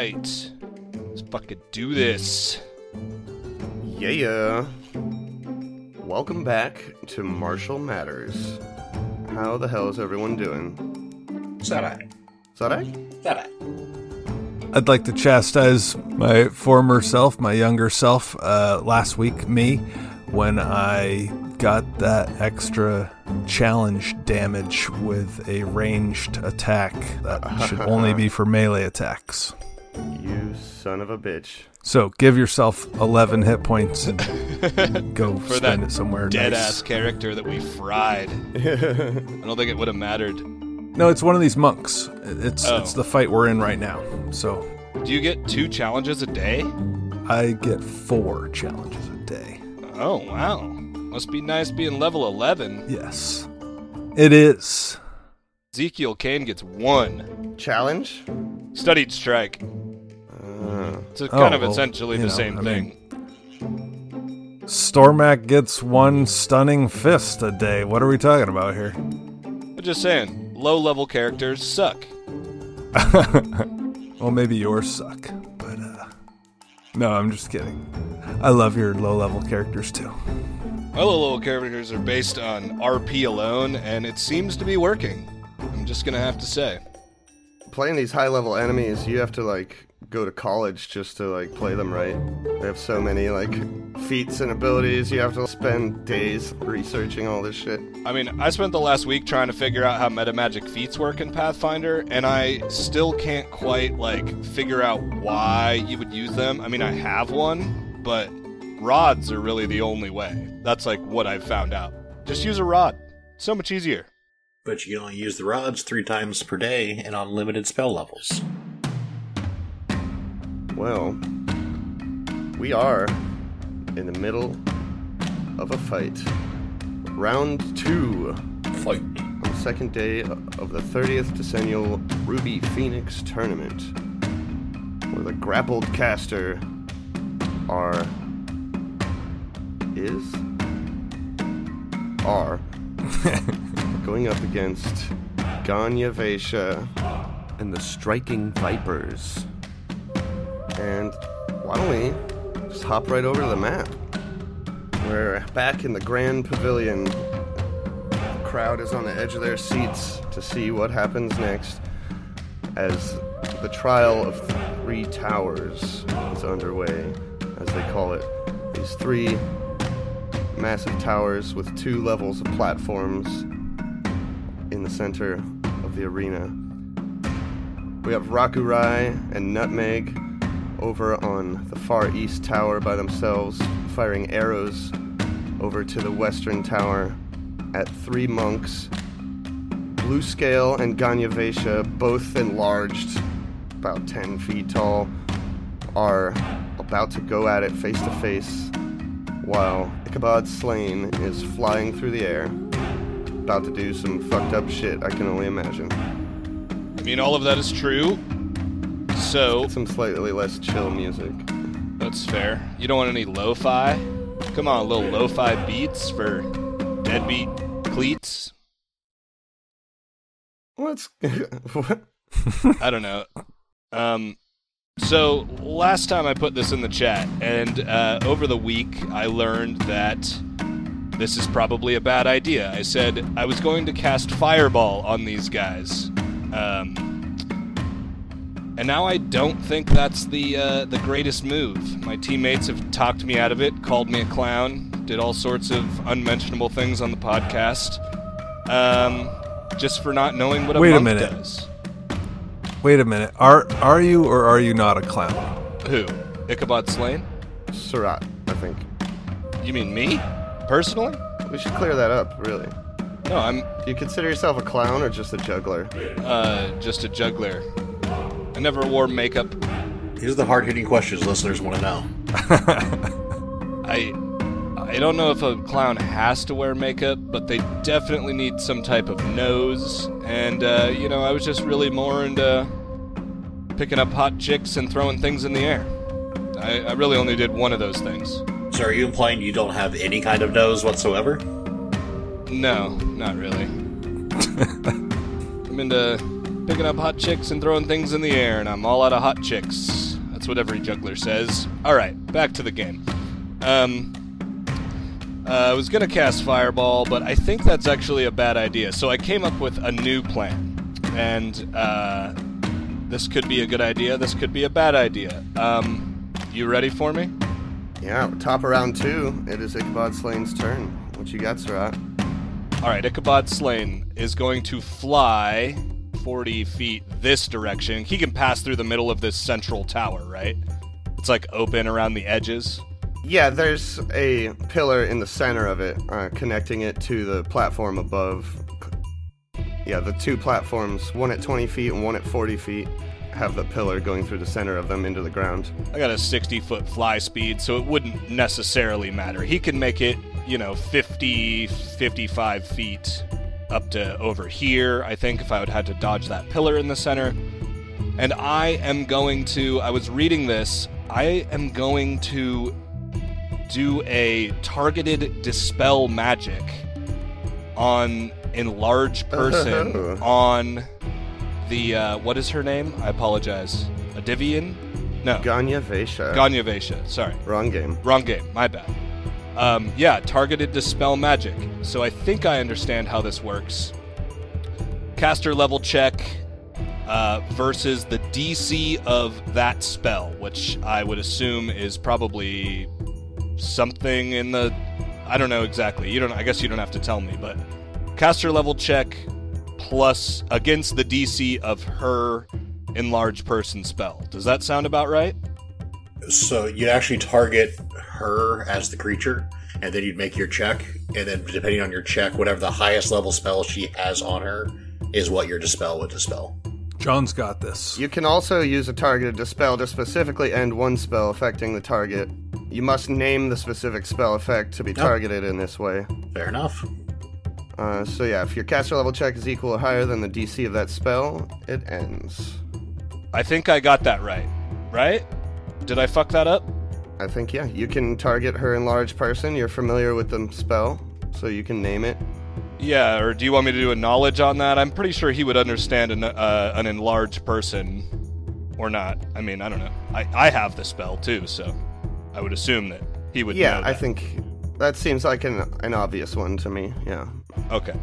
right. Let's fucking do this. Yeah. Welcome back to Martial Matters. How the hell is everyone doing? Is that right? Is that right? Is that right? I'd like to chastise my former self, my younger self, uh, last week, me, when I got that extra challenge damage with a ranged attack that should only be for melee attacks. You son of a bitch. So give yourself 11 hit points and go For spend that it somewhere Dead nice. ass character that we fried. I don't think it would have mattered. No, it's one of these monks. It's Oh. it's the fight we're in right now. So Do you get two challenges a day? I get four challenges a day. Oh, wow. Must be nice being level 11. Yes, it is. Ezekiel Kane gets one. Challenge? Studied strike. Uh, It's kind Oh, of well, essentially you the know, same I thing. mean- Stormak gets one stunning fist a day. What are we talking about here? I'm just saying, low level characters suck. well, maybe yours suck, but uh, no, I'm just kidding. I love your low-level characters too. My low level characters are based on RP alone, and it seems to be working. I'm just gonna have to say. Playing these high level enemies, you have to like go to college just to like play them right. They have so many like feats and abilities. You have to spend days researching all this shit. I mean, I spent the last week trying to figure out how meta magic feats work in Pathfinder, and I still can't quite like figure out why you would use them. I mean, I have one, but rods are really the only way. That's like what I've found out. Just use a rod. So much easier. But you can only use the rods three times per day and on limited spell levels. Well, we are in the middle of a fight. Round two Fight. on the second day of the 30th Decennial Ruby Phoenix Tournament, where the grappled caster are. is? are going up against Ganya Vesha and the Striking Vipers. And why don't we just hop right over to the map? We're back in the Grand Pavilion the crowd is on the edge of their seats to see what happens next as the trial of three towers is underway, as they call it. These three massive towers with two levels of platforms in the center of the arena. We have Rakurai and Nutmeg over on the far east tower by themselves, firing arrows over to the western tower at three monks. Blue Scale and Ganyavesha, both enlarged, about 10 feet tall, are about to go at it face to face, while Ichabod Slain is flying through the air, about to do some fucked up shit, I can only imagine. I mean, all of that is true. So, Some slightly less chill music. that's fair. You don't want any lo fi? Come on, little lo fi beats for deadbeat cleats? What's. what? I don't know. Um, so last time I put this in the chat, and uh, over the week I learned that this is probably a bad idea. I said I was going to cast Fireball on these guys, um, and now I don't think that's the uh, the greatest move. My teammates have talked me out of it, called me a clown, did all sorts of unmentionable things on the podcast, um, just for not knowing what a Wait a minute. does. Wait a minute. Are are you or are you not a clown? Who? Ichabod Slain? Surat, I think. You mean me? Personally? We should clear that up, really. No, I'm Do you consider yourself a clown or just a juggler? uh, just a juggler. I never wore makeup. These are the hard hitting questions listeners want to know. I I don't know if a clown has to wear makeup, but they definitely need some type of nose. And uh, you know, I was just really more into picking up hot chicks and throwing things in the air. I, I really only did one of those things. So are you implying you don't have any kind of nose whatsoever? No, not really. I'm into picking up hot chicks and throwing things in the air, and I'm all out of hot chicks. That's what every juggler says. All right, back to the game. Um, uh, I was gonna cast Fireball, but I think that's actually a bad idea. So I came up with a new plan, and uh, this could be a good idea. This could be a bad idea. Um, you ready for me? Yeah, top of round two, it is Ichabod Slane's turn. What you got, Surat? All right, Ichabod Slane is going to fly 40 feet this direction. He can pass through the middle of this central tower, right? It's like open around the edges. Yeah, there's a pillar in the center of it, uh, connecting it to the platform above. Yeah, the two platforms, one at 20 feet and one at 40 feet, have the pillar going through the center of them into the ground. I got a 60 foot fly speed, so it wouldn't necessarily matter. He can make it, you know, 50, 55 feet up to over here, I think, if I would have had to dodge that pillar in the center. And I am going to, I was reading this, I am going to do a targeted dispel magic on enlarge person on the uh, what is her name? I apologize. Adivian? No. Ganya Vesha. Ganya Vesha. Sorry. Wrong game. Wrong game. My bad. Um, yeah, targeted dispel magic. So I think I understand how this works. Caster level check uh, versus the DC of that spell, which I would assume is probably something in the. I don't know exactly. You don't. I guess you don't have to tell me, but caster level check plus against the DC of her enlarged person spell. Does that sound about right? So you'd actually target her as the creature, and then you'd make your check, and then depending on your check, whatever the highest level spell she has on her is what your dispel would dispel. John's got this. You can also use a targeted dispel to specifically end one spell affecting the target. You must name the specific spell effect to be targeted in this way. Fair enough. Uh, so yeah, if your caster level check is equal or higher than the DC of that spell, it ends. I think I got that right. Right? Did I fuck that up? I think yeah, you can target her enlarged person. You're familiar with the spell, so you can name it. Yeah, or do you want me to do a knowledge on that? I'm pretty sure he would understand an, uh, an enlarged person or not. I mean, I don't know. I, I have the spell too, so I would assume that he would yeah, I think that seems like an an obvious one to me. Yeah. Okay.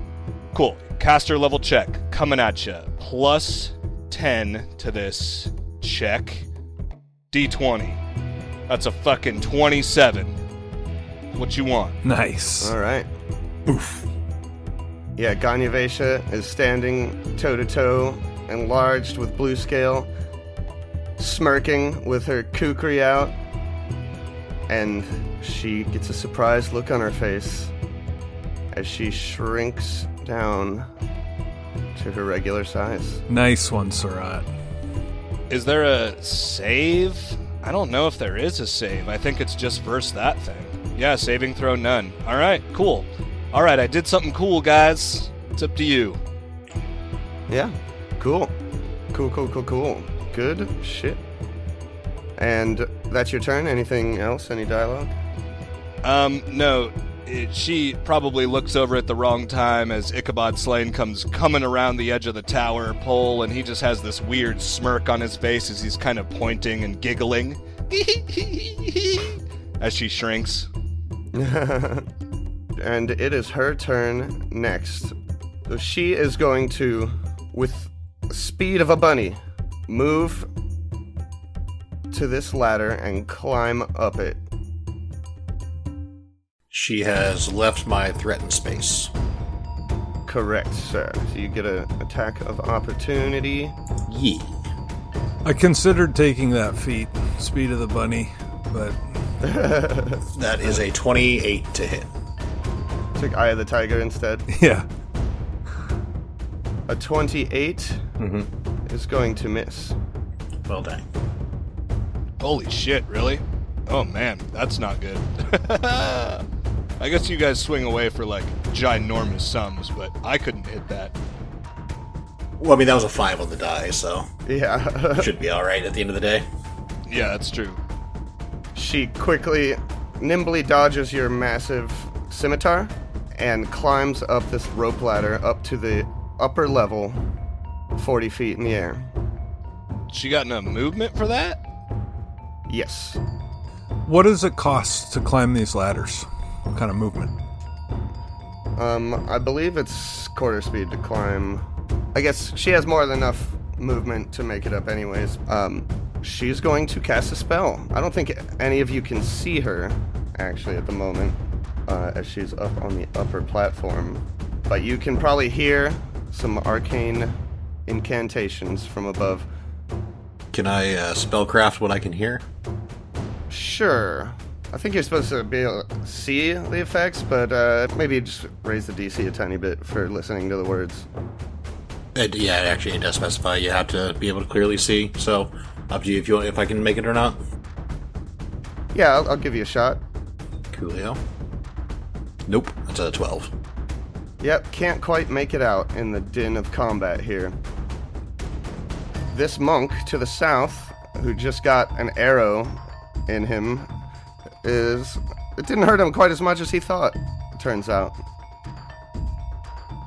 Cool. Caster level check coming at you. Plus 10 to this check. D20. That's a fucking 27. What you want? Nice. All right. Oof. Yeah, Ganya Vesha is standing toe to toe, enlarged with blue scale, smirking with her kukri out, and she gets a surprised look on her face as she shrinks down to her regular size. Nice one, Surat. Is there a save? I don't know if there is a save. I think it's just verse that thing. Yeah, saving throw none. All right, cool. All right, I did something cool, guys. It's up to you. Yeah, cool. Cool, cool, cool, cool. Good shit. And that's your turn? Anything else? Any dialogue? Um, no, it, she probably looks over at the wrong time as Ichabod Slane comes coming around the edge of the tower pole, and he just has this weird smirk on his face as he's kind of pointing and giggling as she shrinks. and it is her turn next. So she is going to, with speed of a bunny, move to this ladder and climb up it. She has left my threatened space. Correct, sir. So you get an attack of opportunity. Yee. I considered taking that feat, speed of the bunny, but That is a 28 to hit. Took Eye of the Tiger instead. yeah. A 28 mm-hmm. is going to miss. Well done. Holy shit, really? Oh man, that's not good. I guess you guys swing away for like ginormous sums, but I couldn't hit that. Well, I mean, that was a 5 on the die, so Yeah. should be alright at the end of the day. Yeah, that's true. she quickly, nimbly dodges your massive scimitar and climbs up this rope ladder up to the upper level 40 feet in the air. She got enough movement for that? Yes. What does it cost to climb these ladders? What kind of movement? Um, I believe it's quarter speed to climb. I guess she has more than enough movement to make it up, anyways. Um, she's going to cast a spell. I don't think any of you can see her, actually, at the moment, uh, as she's up on the upper platform. But you can probably hear some arcane incantations from above. Can I uh, spellcraft what I can hear? Sure. I think you're supposed to be able to see the effects, but uh, maybe just raise the DC a tiny bit for listening to the words. It, yeah, it actually it does specify you have to be able to clearly see. So, up to you if you want, if I can make it or not. Yeah, I'll, I'll give you a shot. Coolio. Nope, that's a twelve. Yep, can't quite make it out in the din of combat here. This monk to the south, who just got an arrow in him, is. It didn't hurt him quite as much as he thought, it turns out.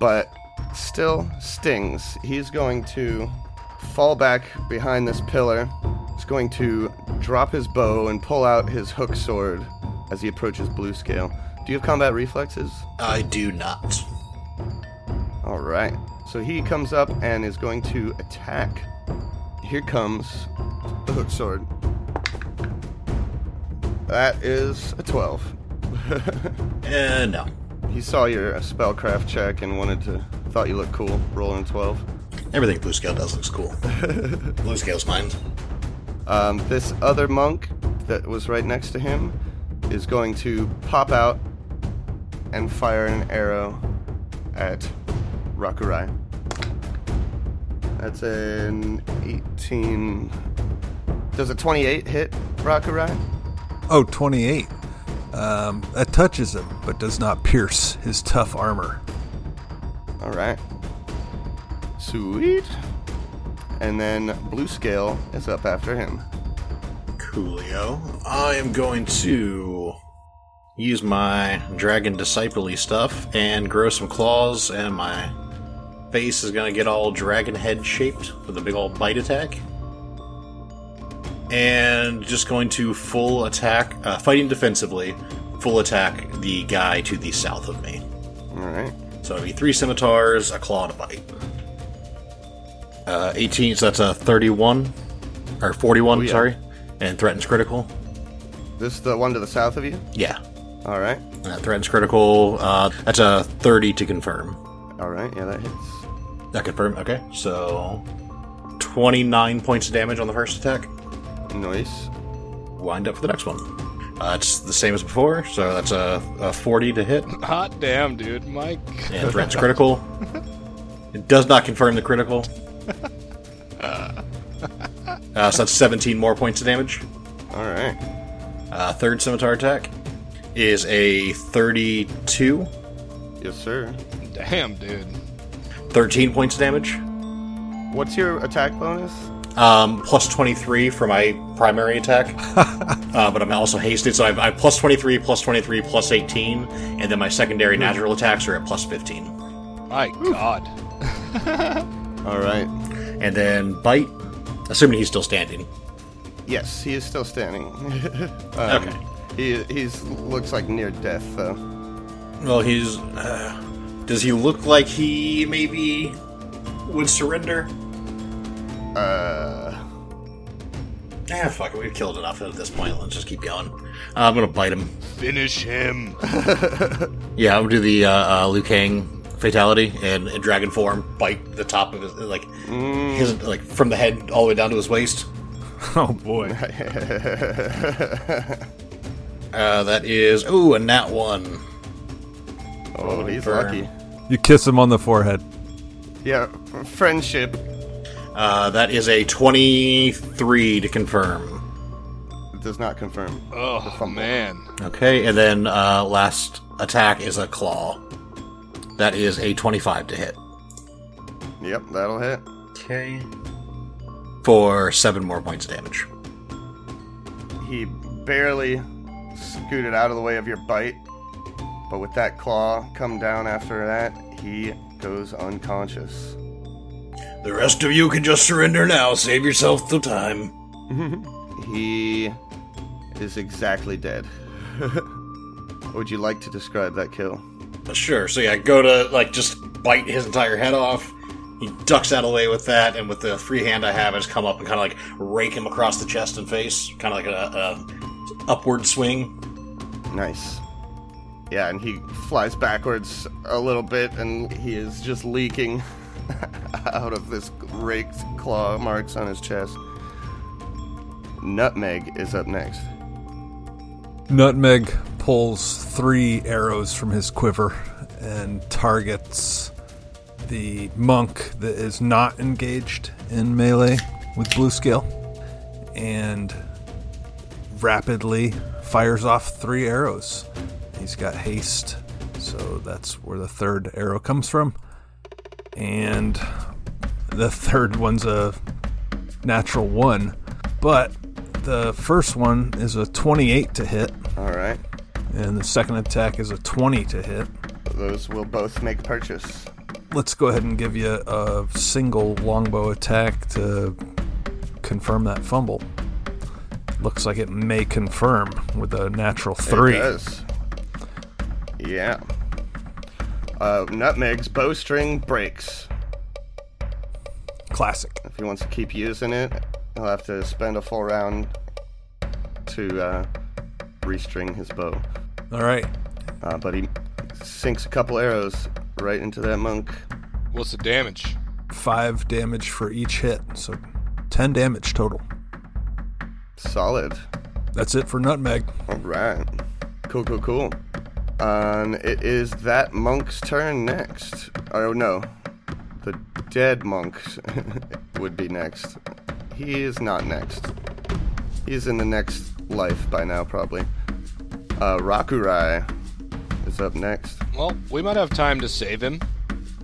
But still stings. He's going to fall back behind this pillar. He's going to drop his bow and pull out his hook sword as he approaches Blue Scale. Do you have combat reflexes? I do not. All right. So he comes up and is going to attack. Here comes the hook sword. That is a 12. Uh, no. he saw your spellcraft check and wanted to thought you looked cool rolling a 12. Everything Blue Scale does looks cool. Blue Scale's mine. Um, this other monk that was right next to him is going to pop out and fire an arrow at Rakurai. That's an 18. Does a 28 hit Rakurai? Oh, 28. Um, that touches him, but does not pierce his tough armor. All right. Sweet. And then Blue Scale is up after him. Coolio. I am going to use my dragon disciple stuff and grow some claws, and my face is going to get all dragon head shaped with a big old bite attack. And just going to full attack, uh, fighting defensively, full attack the guy to the south of me. All right. So it'll be three scimitars, a claw, and a bite. Uh, 18, so that's a 31, or 41, Oh, yeah. sorry, and threatens critical. This is the one to the south of you? Yeah, All right. uh, threatens critical. Uh, that's a 30 to confirm. All right. Yeah, that hits. That confirm. Okay, so 29 points of damage on the first attack. Nice. Wind up for the next one. Uh, it's the same as before, so that's a, a 40 to hit, Hot damn, dude. Mike. and threatens critical. It does not confirm the critical. Uh, so that's 17 more points of damage. All right. Uh, third scimitar attack is a 32, Yes, sir. Damn, dude. 13 points of damage. What's your attack bonus? Um, plus 23 for my primary attack. uh, but I'm also hasted, so I've, I have plus 23, plus 23, plus 18, and then my secondary natural attacks are at plus 15. My God. All right. And then bite, assuming he's still standing. Yes, he is still standing. um, Okay. He he's looks like near death though. Well, he's. Uh, does he look like he maybe would surrender? Uh, Ah, fuck it. We've killed enough at this point. Let's just keep going. Uh, I'm gonna bite him. Finish him. Yeah, I'm gonna do the uh, uh, Liu Kang fatality and in dragon form, bite the top of his like his like from the head all the way down to his waist. Oh boy. Uh, that is ooh a nat one. oh, he's Burn. lucky. You kiss him on the forehead. Yeah, friendship Uh, that is a twenty-three to confirm. It does not confirm. Oh, man. Okay, and then uh, last attack is a claw. That is a twenty-five to hit. Yep, that'll hit. Okay. For seven more points of damage. He barely scooted out of the way of your bite, but with that claw come down after that, he goes unconscious. The rest of you can just surrender now. Save yourself the time. He is exactly dead. Would you like to describe that kill? Uh, sure. So yeah, go to like just bite his entire head off. He ducks out of the way with that, and with the free hand I have, I just come up and kind of like rake him across the chest and face, kind of like a, a upward swing. Nice. Yeah, and he flies backwards a little bit, and he is just leaking out of this raked claw marks on his chest. Nutmeg is up next. Nutmeg pulls three arrows from his quiver and targets the monk that is not engaged in melee with blue scale and rapidly fires off three arrows. He's got haste, so that's where the third arrow comes from. And the third one's a natural one, but the first one is a 28 to hit, All right. and the second attack is a 20 to hit. Those will both make purchase. Let's go ahead and give you a single longbow attack to confirm that fumble. Looks like it may confirm with a natural three. It does. Yeah. Uh, Nutmeg's bowstring breaks. Classic. If he wants to keep using it, he'll have to spend a full round to uh, restring his bow. All right. Uh, but he sinks a couple arrows right into that monk. What's the damage? Five damage for each hit, so 10 damage total. Solid. That's it for Nutmeg. All right. Cool, cool, cool. Um, it is that monk's turn next. Oh no, the dead monk would be next. He is not next. He's in the next life by now, probably. Uh, Rakurai is up next. Well, we might have time to save him.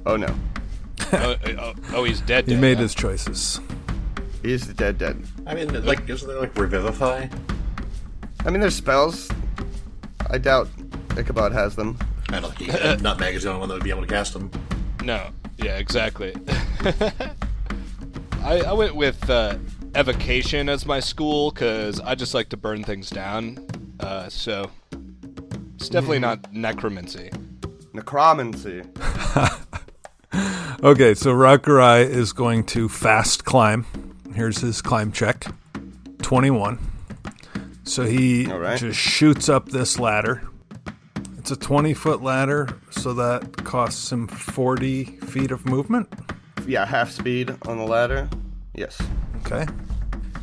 Oh no, oh, oh, oh, he's dead. He dead, made huh? his choices. he's dead, dead. I mean, like, isn't there like revivify? I mean, there's spells. I doubt Ichabod has them. I don't think Nutmeg is the only one that would be able to cast them. No. Yeah, exactly. I, I went with uh, evocation as my school because I just like to burn things down. Uh, so it's definitely not necromancy. Necromancy. Okay, so Rakurai is going to fast climb. Here's his climb check 21. So he All right. just shoots up this ladder. It's a 20 foot ladder, so that costs him 40 feet of movement. Yeah, half speed on the ladder. Yes. Okay.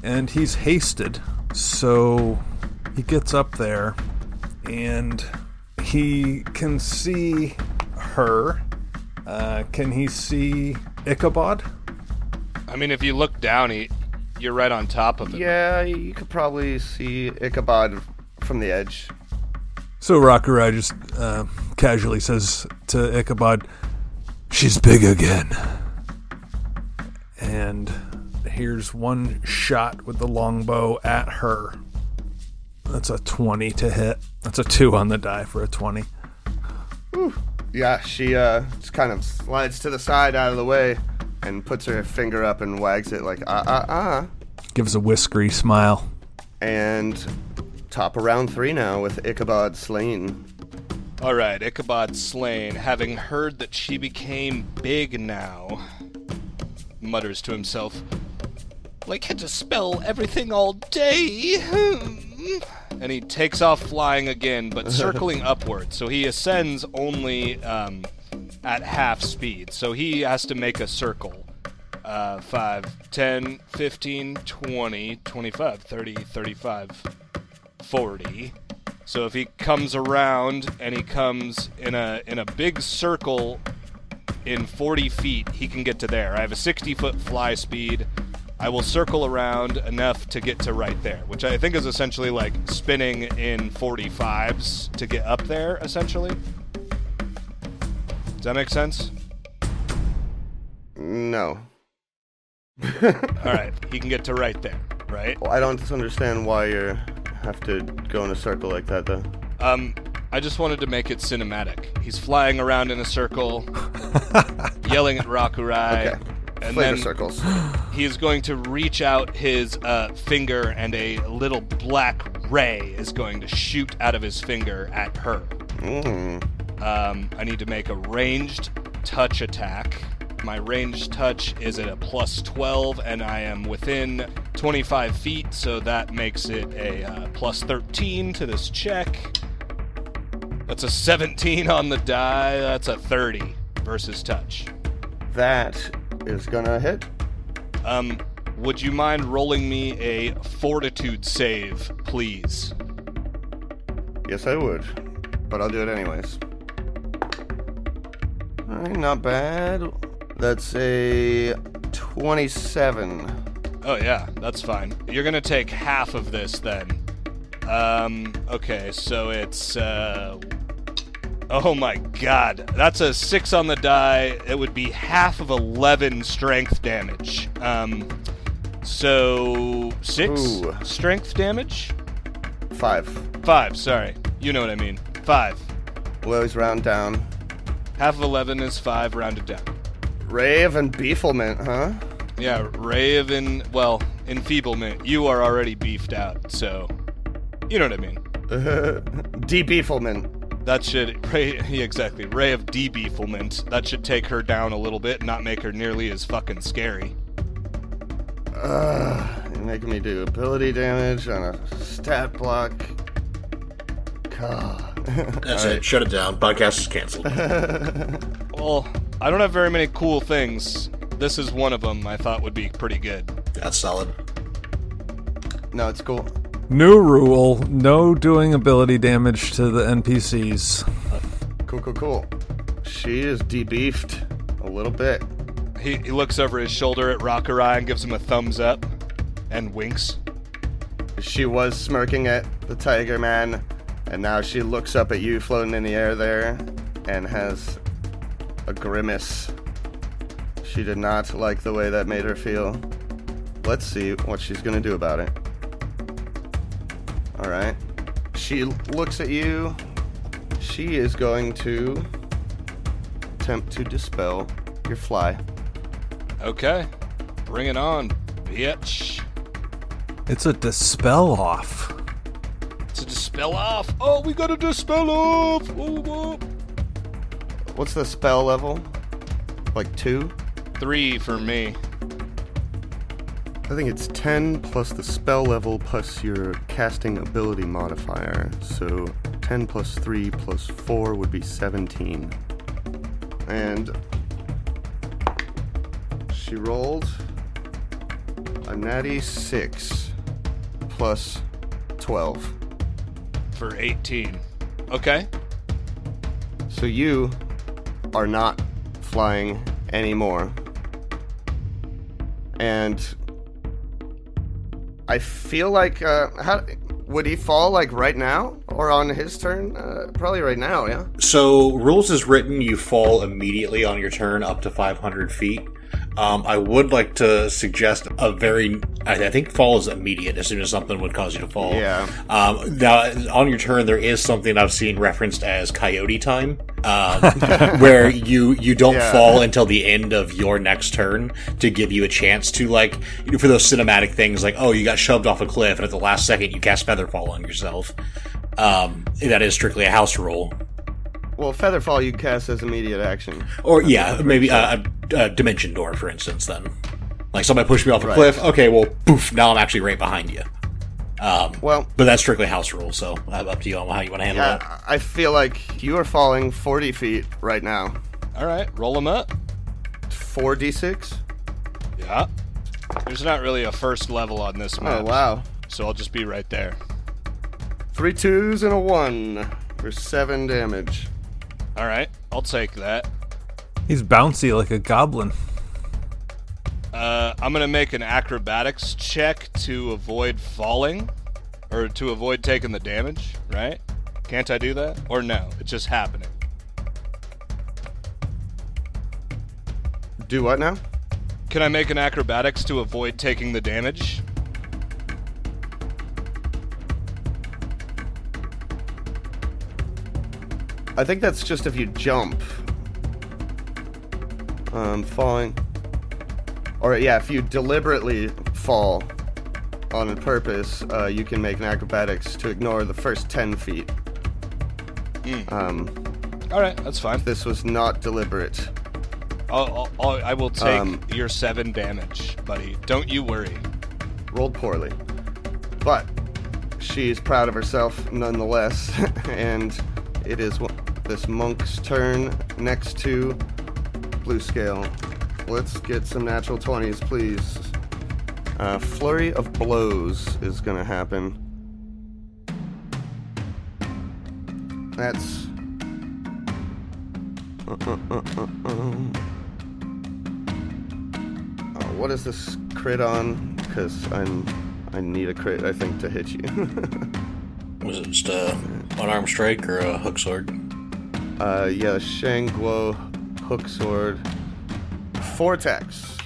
And he's hasted, so he gets up there and he can see her. Uh, can he see Ichabod? I mean, if you look down, he, you're right on top of him. Yeah, you could probably see Ichabod from the edge. So Rakurai just uh, casually says to Ichabod, She's big again. And here's one shot with the longbow at her. That's a 20 to hit. That's a 2 on the die for a 20. Yeah, she uh, just kind of slides to the side out of the way and puts her finger up and wags it like ah ah ah. Gives a whiskery smile. And top of round three now with Ichabod slain. All right, Ichabod slain, having heard that she became big now, mutters to himself, like had to spell everything all day. hmm." and he takes off flying again, but circling upward. So he ascends only um, at half speed. So he has to make a circle. Uh, 5, 10, 15, 20, 25, 30, 35, 40. So if he comes around and he comes in a in a big circle in 40 feet, he can get to there. I have a 60 foot fly speed. I will circle around enough to get to right there, which I think is essentially like spinning in 45s to get up there, essentially. Does that make sense? No. All right, he can get to right there, right? Well, I don't understand why you have to go in a circle like that though. Um, I just wanted to make it cinematic. He's flying around in a circle, yelling at Rakurai, Okay. And Flavor then circles. he is going to reach out his uh, finger, and a little black ray is going to shoot out of his finger at her. Mm. Um, I need to make a ranged touch attack. My ranged touch is at a plus 12, and I am within 25 feet, so that makes it a uh, plus 13 to this check. That's a 17 on the die. That's a 30 versus touch. That is gonna hit. Um, would you mind rolling me a fortitude save, please? Yes, I would. But I'll do it anyways. Not bad. That's a 27. Oh yeah, that's fine. You're gonna take half of this then. Um, okay, so it's uh Oh my god. That's a 6 on the die. It would be half of 11 strength damage. Um so 6 Ooh. strength damage? Five. 5, sorry. You know what I mean. 5. Lows round down. Half of 11 is 5 rounded down. Rave and beeflement, huh? Yeah, Raven, well, enfeeblement. You are already beefed out, so you know what I mean. De-beeflement. That should Ray yeah, exactly Ray of debeeflement. That should take her down a little bit, not make her nearly as fucking scary. Ugh, you're making me do ability damage on a stat block. God. That's it. Shut it down. Podcast is canceled. Well, I don't have very many cool things. This is one of them. I thought would be pretty good. That's solid. No, it's cool. New rule no doing ability damage to the NPCs. Cool, cool, cool. She is debeefed a little bit. He, he looks over his shoulder at Rakurai and gives him a thumbs up, and winks. She was smirking at the Tiger Man, and now she looks up at you floating in the air there and has a grimace. She did not like the way that made her feel. Let's see what she's gonna do about it. Alright. She looks at you. She is going to attempt to dispel your fly. Okay, bring it on, bitch. It's a dispel off. To dispel off. Oh, we got a dispel off. Oh, oh. What's the spell level? Like two? Three for me. I think it's 10 plus the spell level plus your casting ability modifier. So 10 plus 3 plus 4 would be 17. And she rolled a natty 6 plus 12. for 18. Okay. So you are not flying anymore. And I feel like uh how would he fall like right now or on his turn? Uh, probably right now, yeah. So, rules is written, you fall immediately on your turn up to 500 feet. Um, I would like to suggest a very, I, I think fall is immediate as soon as something would cause you to fall. Yeah. Um, now, on your turn, there is something I've seen referenced as coyote time, um, where you you don't Yeah. fall until the end of your next turn to give you a chance to like for those cinematic things like oh you got shoved off a cliff and at the last second you cast featherfall on yourself. Um, that is strictly a house rule. Well, Featherfall you cast as immediate action. Or yeah, maybe a, a, a dimension door, for instance. Then, like somebody pushed me off a Right. cliff. Okay, well, poof! Now I'm actually right behind you. Um, Well, but that's strictly house rule, so uh, up to you on how you want to handle that. I, I feel like you are falling 40 feet right now. All right, roll them up. 4d6? Yeah. There's not really a first level on this map. Oh, wow. So I'll just be right there. Three twos and a one for seven damage. All right, I'll take that. He's bouncy like a goblin. Uh, I'm gonna make an acrobatics check to avoid falling, or to avoid taking the damage. Right? Can't I do that? Or no? It's just happening. Do what now? Can I make an acrobatics to avoid taking the damage? I think that's just if you jump. Um, falling. or yeah, if you deliberately fall on purpose, uh, you can make an acrobatics to ignore the first 10 feet. Um, All right, that's fine. this was not deliberate. I'll, I'll, I'll, take Um, your seven damage, buddy. Don't you worry. Rolled poorly. But she's proud of herself nonetheless, and it is w- this monk's turn next to Blue Scale. Let's get some natural 20s, please. Uh, flurry of blows is going to happen. That's. Uh, uh, uh, uh, uh. Uh, what is this crit on? Because I'm. I need a crit, I think, to hit you. Was it just a unarmed strike or a hook sword? Uh, yeah, Shangguo hook sword. Four attacks.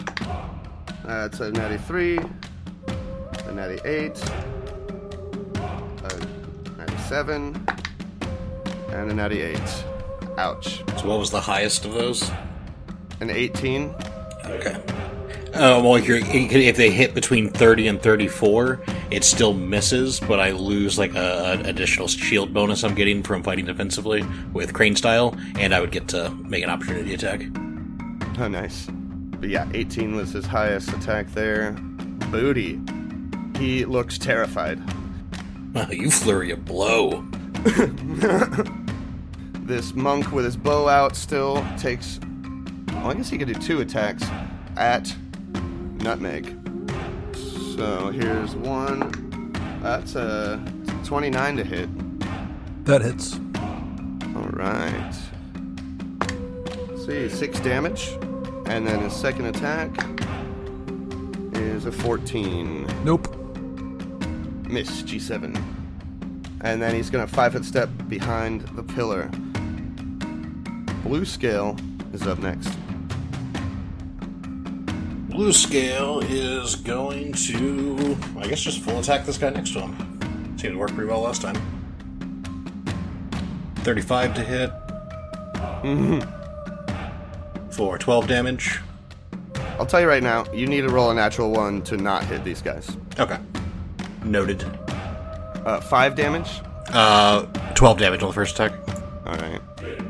That's a natty three, a natty eight, a natty seven, and a natty eight. Ouch. So what was the highest of those? An 18. Okay. Uh, well, if, you're, if they hit between 30 and 34, it still misses, but I lose like a, an additional shield bonus I'm getting from fighting defensively with Crane style, and I would get to make an opportunity attack. Oh, nice. But yeah, 18 was his highest attack there. Booty. He looks terrified. Wow, you flurry a blow. This monk with his bow out still takes. Well, I guess he could do two attacks at Nutmeg. So here's one. That's a 29 to hit. That hits. All right. See, six damage, and then his second attack is a 14. Nope. Miss G7. And then he's gonna five foot step behind the pillar. Blue scale is up next. Blue scale is going to, I guess, just full attack this guy next to him. Seemed to work pretty well last time. 35 to hit. Mm-hmm. For 12 damage. I'll tell you right now, you need to roll a natural one to not hit these guys. Okay. Noted. Uh, five damage. Uh, 12 damage on the first attack. All right.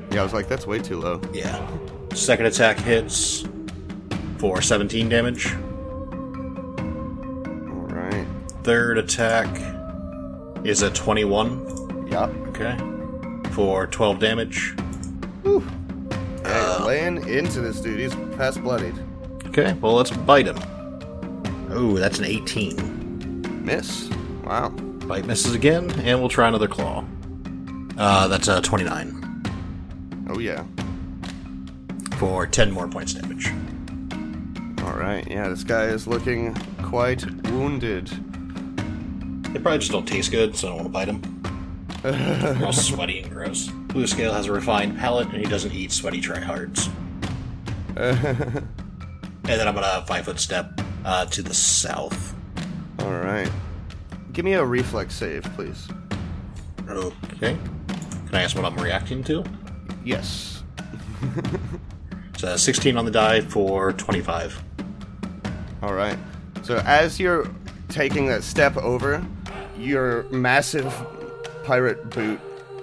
Yeah, I was like, that's way too low. Yeah. Second attack hits for 17 damage. All right. Third attack is a 21. Yup. Okay. For 12 damage. Hey, laying into this dude. He's past bloodied. Okay, well, let's bite him. Oh, that's an 18. Miss. Wow. Bite misses again, and we'll try another claw. Uh, that's a 29 Oh yeah. for 10 more points damage. All right. Yeah, this guy is looking quite wounded. They probably just don't taste good, so I don't want to bite them. They're all sweaty and gross. Blue Scale has a refined palate, and he doesn't eat sweaty tryhards. and then I'm gonna five foot step uh, to the south. All right. Give me a reflex save, please. Okay. Can I ask what I'm reacting to? Yes. A 16 on the die for 25. All right. So as you're taking that step over, your massive pirate boot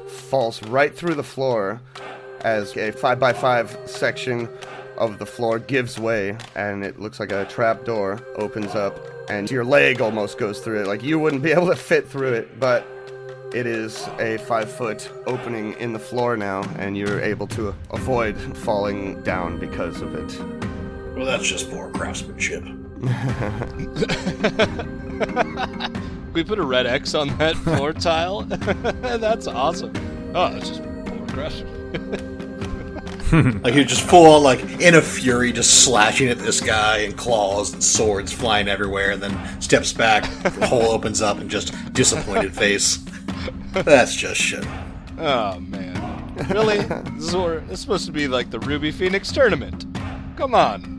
falls right through the floor as a 5x5 section of the floor gives way and it looks like a trap door opens up and your leg almost goes through it. Like you wouldn't be able to fit through it, but it is a five foot opening in the floor now and you're able to avoid falling down because of it. Well, that's just poor craftsmanship. Can we put a red X on that floor tile? That's awesome. Oh, that's just poor crush. Like, you just full on, like, in a fury, just slashing at this guy, and claws and swords flying everywhere, and then steps back, the hole opens up, and just disappointed face. That's just shit. Oh man, really? this, is where, this is supposed to be like the Ruby Phoenix tournament. Come on.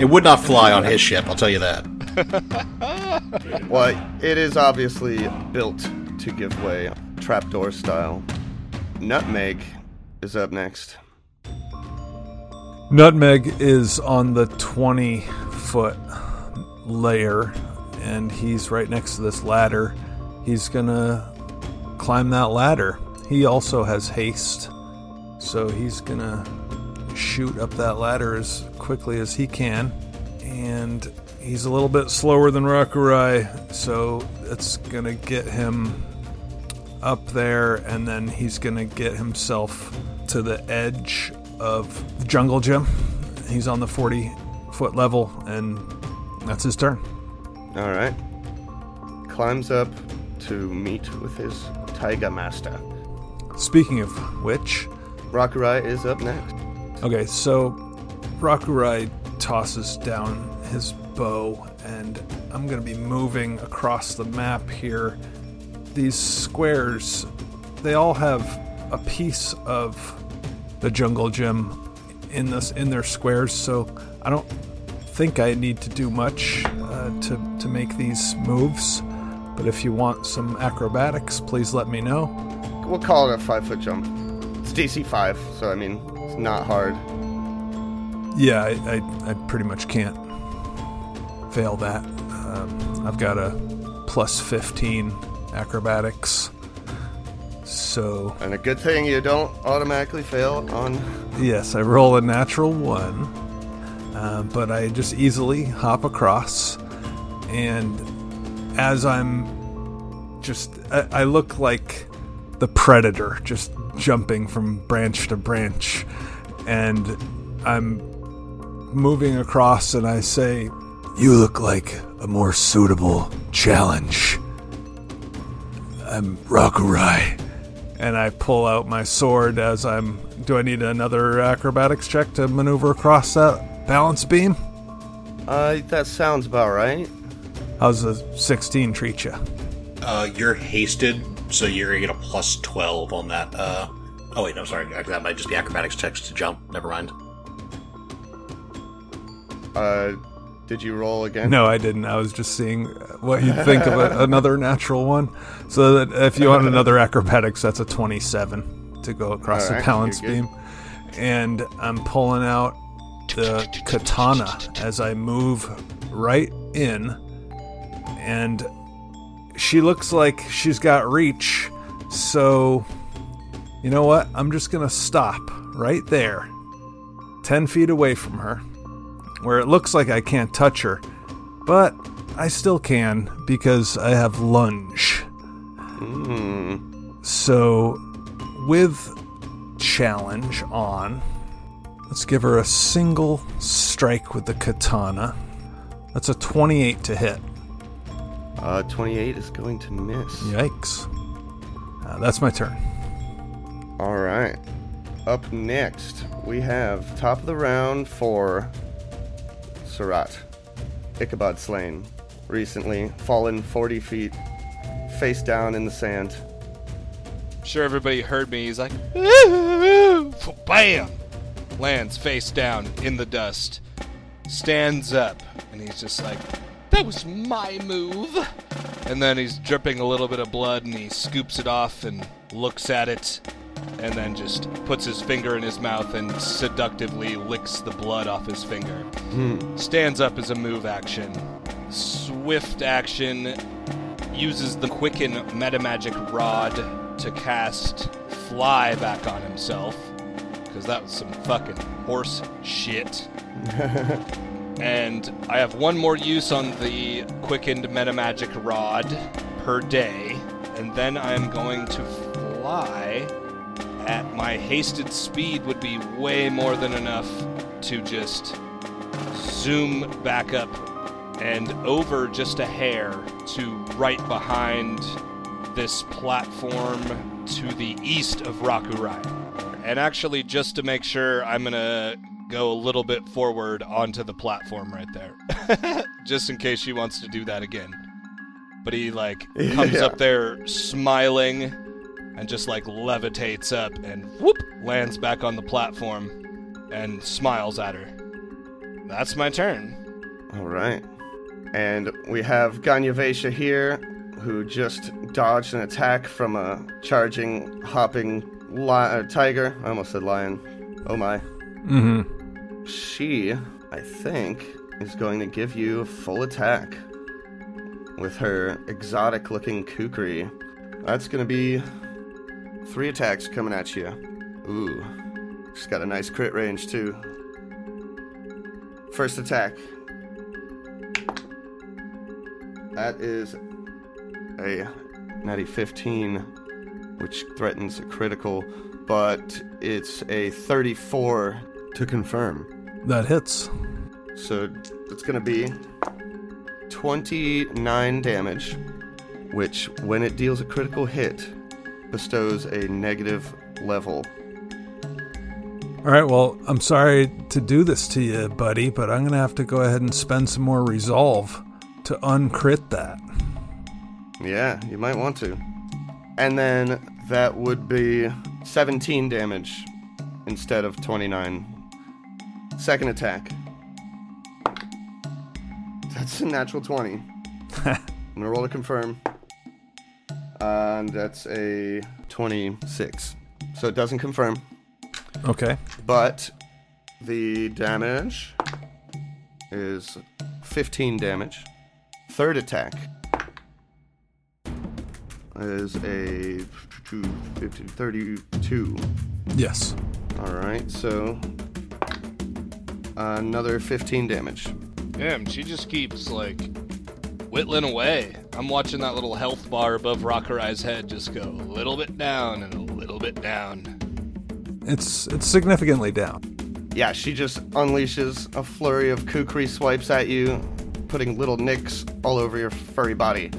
It would not fly on his ship, I'll tell you that. Well, it is obviously built to give way, trapdoor style. Nutmeg is up next. Nutmeg is on the 20 foot layer, and he's right next to this ladder. He's gonna climb that ladder. He also has haste, so he's gonna shoot up that ladder as quickly as he can. And he's a little bit slower than Rakurai, so it's gonna get him up there, and then he's gonna get himself to the edge of the jungle gym. He's on the 40 foot level, and that's his turn. All right. Climbs up to meet with his Taiga master. Speaking of which, Rakurai is up next. Okay, so Rakurai tosses down his bow, and I'm going to be moving across the map here. These squares, they all have a piece of the jungle gym in this in their squares, so I don't think I need to do much uh, to to make these moves. But if you want some acrobatics, please let me know. We'll call it a five foot jump. It's DC five, so I mean not hard. Yeah, I, I, I pretty much can't fail that. Um, I've got a plus 15 acrobatics. So, And a good thing you don't automatically fail on. yes, I roll a natural one, uh, but I just easily hop across. And as I'm just, I, I look like the predator, just jumping from branch to branch. And I'm moving across and I say, You look like a more suitable challenge. I'm Rakurai. And I pull out my sword as I'm. Do I need another acrobatics check to maneuver across that balance beam? Uh, that sounds about right. How's a 16 treat you? Uh, you're hasted, so you're gonna get a plus twelve on that. Uh, oh wait, no, sorry, that might just be acrobatics checks to jump. Never mind. Uh, did you roll again? No, I didn't. I was just seeing what you'd think of a, another natural one. So that if you want another acrobatics, that's a 27 to go across Alright, the balance beam. And I'm pulling out the katana as I move right in. And she looks like she's got reach. So, you know what? I'm just going to stop right there, 10 feet away from her where it looks like I can't touch her, but I still can because I have lunge. Hmm. So, with challenge on, let's give her a single strike with the katana. That's a 28 to hit. Uh, 28 is going to miss. Yikes. Uh, that's my turn. All right. Up next, we have top of the round for Surat. Ichabod slain. Recently fallen 40 feet, face down in the sand. Sure, everybody heard me. He's like, bam! Lands face down in the dust. Stands up, and he's just like, that was my move. And then he's dripping a little bit of blood, and he scoops it off and looks at it, and then just puts his finger in his mouth and seductively licks the blood off his finger. Hmm. Stands up as a move action. Swift action uses the quicken metamagic rod to cast fly back on himself because that was some fucking horse shit and i have one more use on the quickened metamagic rod per day and then i'm going to fly at my hasted speed would be way more than enough to just zoom back up and over just a hair to right behind this platform to the east of Rakurai. And actually, just to make sure, I'm gonna go a little bit forward onto the platform right there, just in case she wants to do that again. But he like comes Yeah. up there smiling and just like levitates up and whoop lands back on the platform and smiles at her. That's my turn. All right. And we have Ganyavesha here, who just dodged an attack from a charging, hopping li- uh, tiger. I almost said lion. Oh my. Mm hmm. She, I think, is going to give you a full attack with her exotic looking kukri. That's going to be three attacks coming at you. Ooh, she's got a nice crit range too. First attack. That is a natty 15, which threatens a critical, but it's a 34 to confirm. That hits. So it's going to be 29 damage, which, when it deals a critical hit, bestows a negative level. All right, well, I'm sorry to do this to you, buddy, but I'm going to have to go ahead and spend some more resolve to uncrit that. Yeah, you might want to. And then that would be 17 damage instead of 29. Second attack. That's a natural 20. I'm gonna roll to confirm. And that's a 26. So it doesn't confirm, Okay. but the damage is 15 damage. Third attack is a 2, 15, 32. Yes. Alright, so another 15 damage. Damn, she just keeps like whittling away. I'm watching that little health bar above Rakurai's head just go a little bit down and a little bit down. It's it's significantly down. Yeah, she just unleashes a flurry of kukri swipes at you, putting little nicks all over your furry body.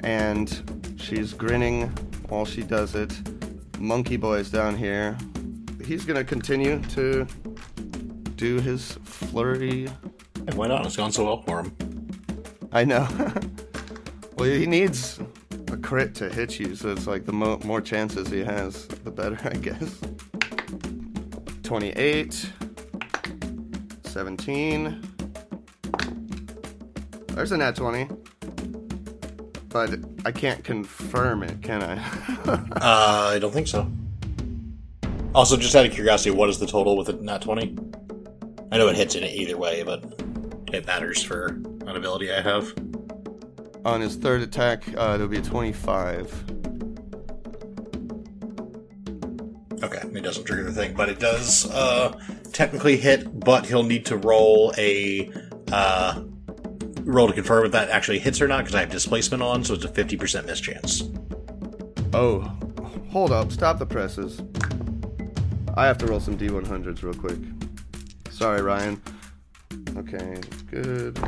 And she's grinning while she does it. Monkey Boy's down here. He's gonna continue to do his flurry. And why not? It's gone so well for him. I know. well, he needs a crit to hit you, so it's like the mo- more chances he has, the better, I guess. 28, 17. There's a nat 20. But I can't confirm it, can I? Uh, I don't think so. Also, just out of curiosity, what is the total with a nat 20? I know it hits in it either way, but it matters for an ability I have. On his third attack, uh, it'll be a 25. Okay, it doesn't trigger the thing, but it does uh, technically hit, but he'll need to roll a uh, roll to confirm if that actually hits or not, because I have displacement on, so it's a 50% miss chance. Oh, hold up. Stop the presses. I have to roll some D100s real quick. Sorry, Ryan. Okay, good.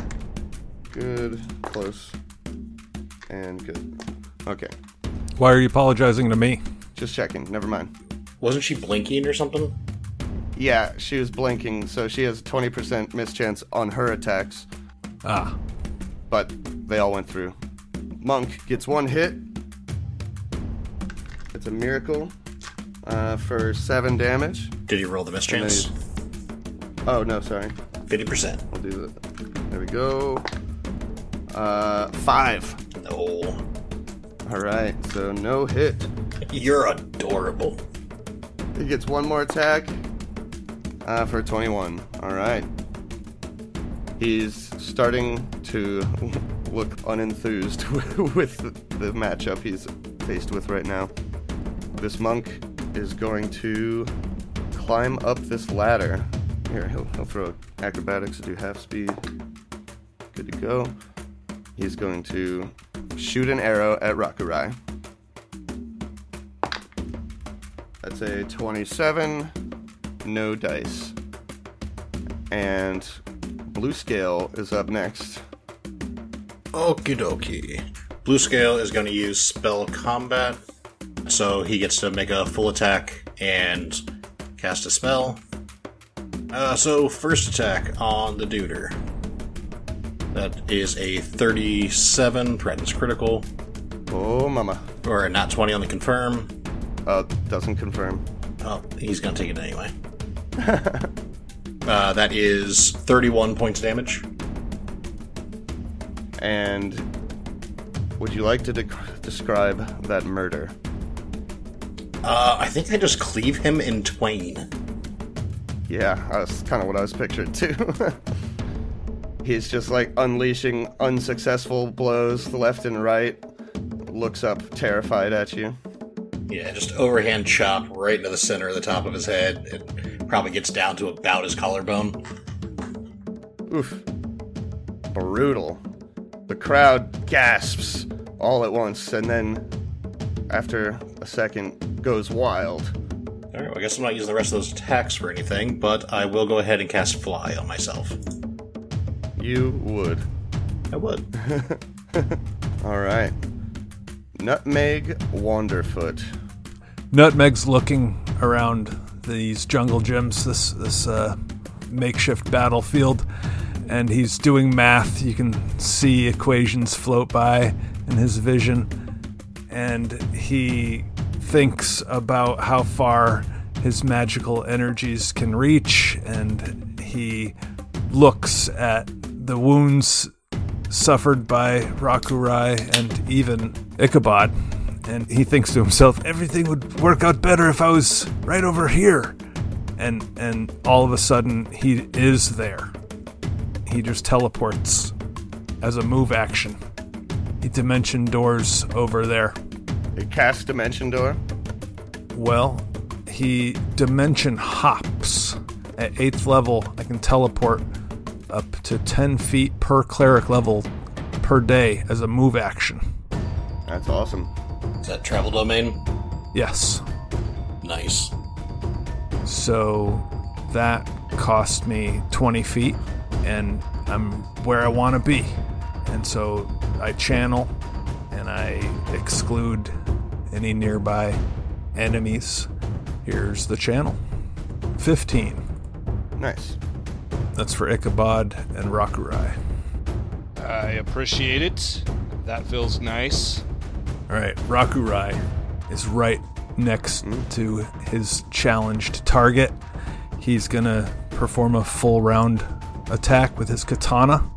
Good. Close. And good. Okay, Why are you apologizing to me? just checking. Never mind. Wasn't she blinking or something? Yeah, she was blinking, so she has a 20% miss chance on her attacks, Ah, but they all went through. Monk gets one hit. It's a miracle uh, for seven damage. Did he roll the miss And then chance? Oh, no, sorry. 50%. We'll do that. There we go. Uh, five. No. All right, so no hit. You're adorable. He gets one more attack uh, for 21. All right. He's starting to look unenthused with the matchup he's faced with right now. This monk is going to climb up this ladder. Here, he'll, he'll throw acrobatics to do half speed. Good to go. He's going to shoot an arrow at Rakurai. That's a 27, no dice. And Blue Scale is up next. Okie dokie. Blue Scale is going to use spell combat, so he gets to make a full attack and cast a spell. Uh, so, first attack on the Duder. That is a 37, threatens critical, Oh, mama. or a nat 20 on the confirm. Uh, doesn't confirm. Oh, he's going to take it anyway. uh, that is 31 points damage. And would you like to dec describe that murder? Uh, I think I just cleave him in twain. Yeah, that's kind of what I was picturing too. He's just like unleashing unsuccessful blows left and right. Looks up terrified at you. Yeah, just overhand chop right into the center of the top of his head. It probably gets down to about his collarbone. Oof. Brutal. The crowd gasps all at once, and then, after a second, goes wild. All right, well, I guess I'm not using the rest of those attacks for anything, but I will go ahead and cast Fly on myself. You would. I would. All right. Nutmeg Wanderfoot. Nutmeg's looking around these jungle gyms, this this uh, makeshift battlefield, and he's doing math. You can see equations float by in his vision, and he thinks about how far his magical energies can reach, and he looks at the wounds suffered by Rakurai and even Ichabod, and he thinks to himself, everything would work out better if I was right over here. And and all of a sudden he is there. He just teleports as a move action. He dimension doors over there. He casts Dimension Door. Well, he dimension hops. At 8th level, I can teleport up to 10 feet per cleric level per day as a move action. That's awesome. Is that travel domain? Yes. Nice. So that cost me 20 feet, and I'm where I want to be. And so I channel and I exclude any nearby enemies. Here's the channel 15. Nice. That's for Ichabod and Rakurai. I appreciate it. That feels nice. All right, Rakurai is right next hmm. to his challenged target. He's gonna perform a full round attack with his katana.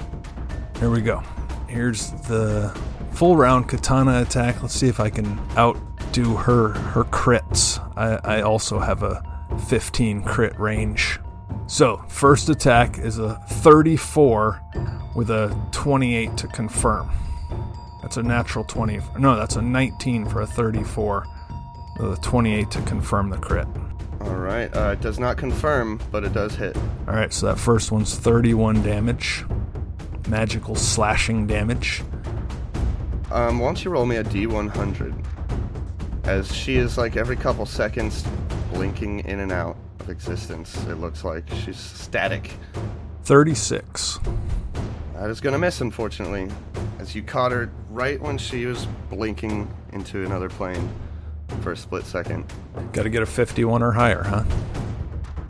Here we go. Here's the full round katana attack. Let's see if I can outdo her her crits. I, I also have a 15 crit range. So first attack is a 34 with a 28 to confirm. That's a natural 20. No, that's a 19 for a 34. The 28 to confirm the crit. All right. Uh, it does not confirm, but it does hit. All right, so that first one's 31 damage. Magical slashing damage. Um, why don't you roll me a D100? As she is like every couple seconds blinking in and out of existence. It looks like she's static. 36. That is gonna miss, unfortunately, as you caught her right when she was blinking into another plane for a split second. Got to get a 51 or higher, huh?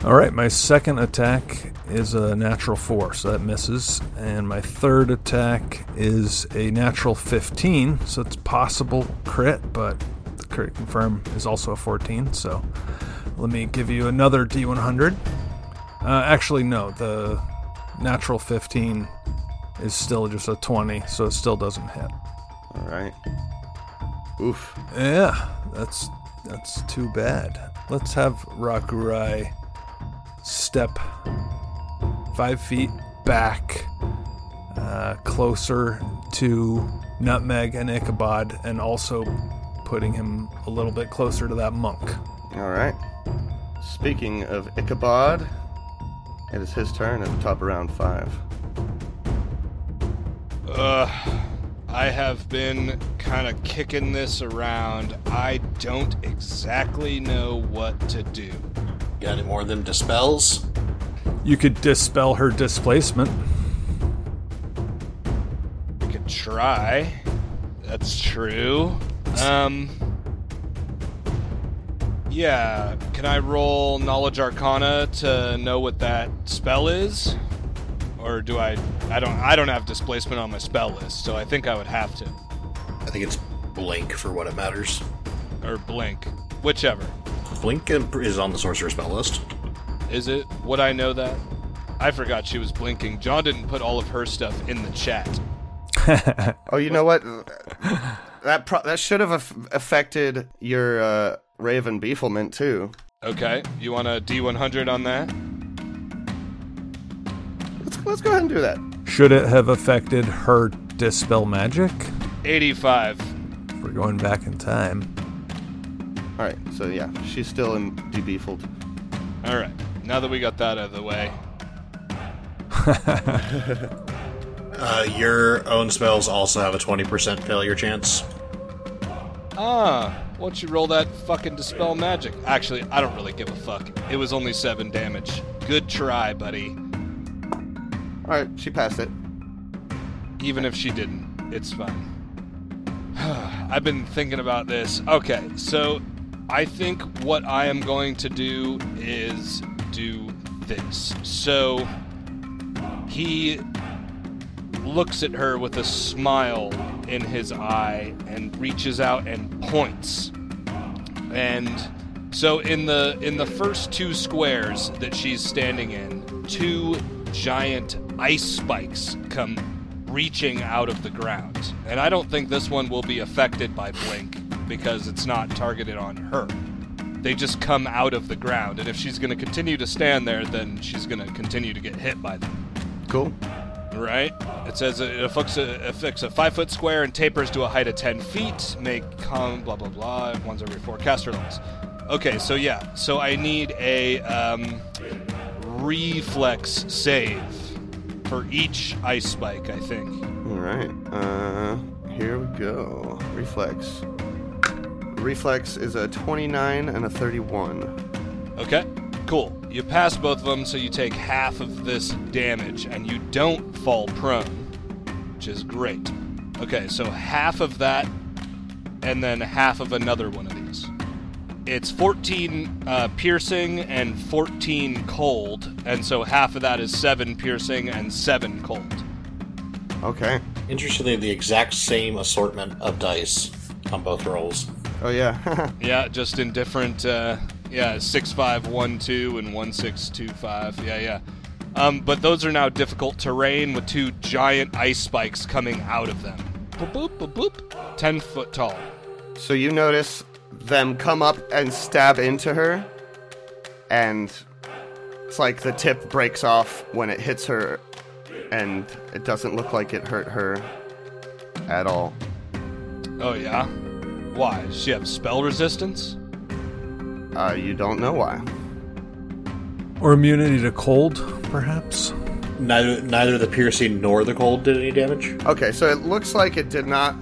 All right, my second attack is a natural 4, so that misses. And my third attack is a natural 15, so it's possible crit, but the crit confirm is also a 14, so let me give you another D100. Uh, actually, no, the natural 15 is still just a 20, so it still doesn't hit. All right. Oof. Yeah, that's that's too bad. Let's have Rakurai step five feet back, uh, closer to Nutmeg and Ichabod, and also putting him a little bit closer to that monk. All right. Speaking of Ichabod, it is his turn at the top of round five. Uh, I have been kind of kicking this around. I don't exactly know what to do. Got any more than dispels? You could dispel her displacement. We could try. That's true. Um. Yeah, can I roll Knowledge Arcana to know what that spell is? Or do I? I don't. I don't have displacement on my spell list, so I think I would have to. I think it's blink for what it matters. Or blink, whichever. Blink is on the sorcerer spell list. Is it? Would I know that? I forgot she was blinking. John didn't put all of her stuff in the chat. Oh, you know what? That pro- that should have aff- affected your uh, Raven Beeflement too. Okay, you want a D100 on that? Let's let's go ahead and do that. Should it have affected her dispel magic? 85. We're going back in time. All right, so yeah, she's still in debeefled. All right. Now that we got that out of the way, Uh, your own spells also have a 20% failure chance. ah, why don't you roll that fucking dispel magic? Actually, I don't really give a fuck. It was only seven damage. Good try, buddy. All right, she passed it. Even if she didn't, it's fine. I've been thinking about this. Okay, so I think what I am going to do is do this. So he looks at her with a smile in his eye and reaches out and points. And so in the in the first two squares that she's standing in, two giant ice spikes come reaching out of the ground. And I don't think this one will be affected by blink because it's not targeted on her. They just come out of the ground, and if she's going to continue to stand there, then she's going to continue to get hit by them. Cool. Right? It says it affects a, a five foot square and tapers to a height of 10 feet. Make come blah blah blah. Once every four caster levels. Okay, so yeah. So I need a um, reflex save for each ice spike, I think. All right. Uh, here we go. Reflex. Reflex is a 29 and a 31. Okay, cool. You pass both of them, so you take half of this damage, and you don't fall prone, which is great. Okay, so half of that, and then half of another one of these. It's 14 uh, piercing and 14 cold, and so half of that is 7 piercing and 7 cold. Okay. Interestingly, the exact same assortment of dice on both rolls. Oh yeah. Yeah, just in different, uh, yeah, 6512 and 1625. Yeah, yeah. Um, but those are now difficult terrain with two giant ice spikes coming out of them. Boop, boop, boop, boop. 10 foot tall. so you notice them come up and stab into her, and it's like the tip breaks off when it hits her, and it doesn't look like it hurt her at all. Oh, yeah? Why? Does she have spell resistance? Uh, you don't know why. Or immunity to cold, perhaps? Neither neither the piercing nor the cold did any damage. Okay, so it looks like it did not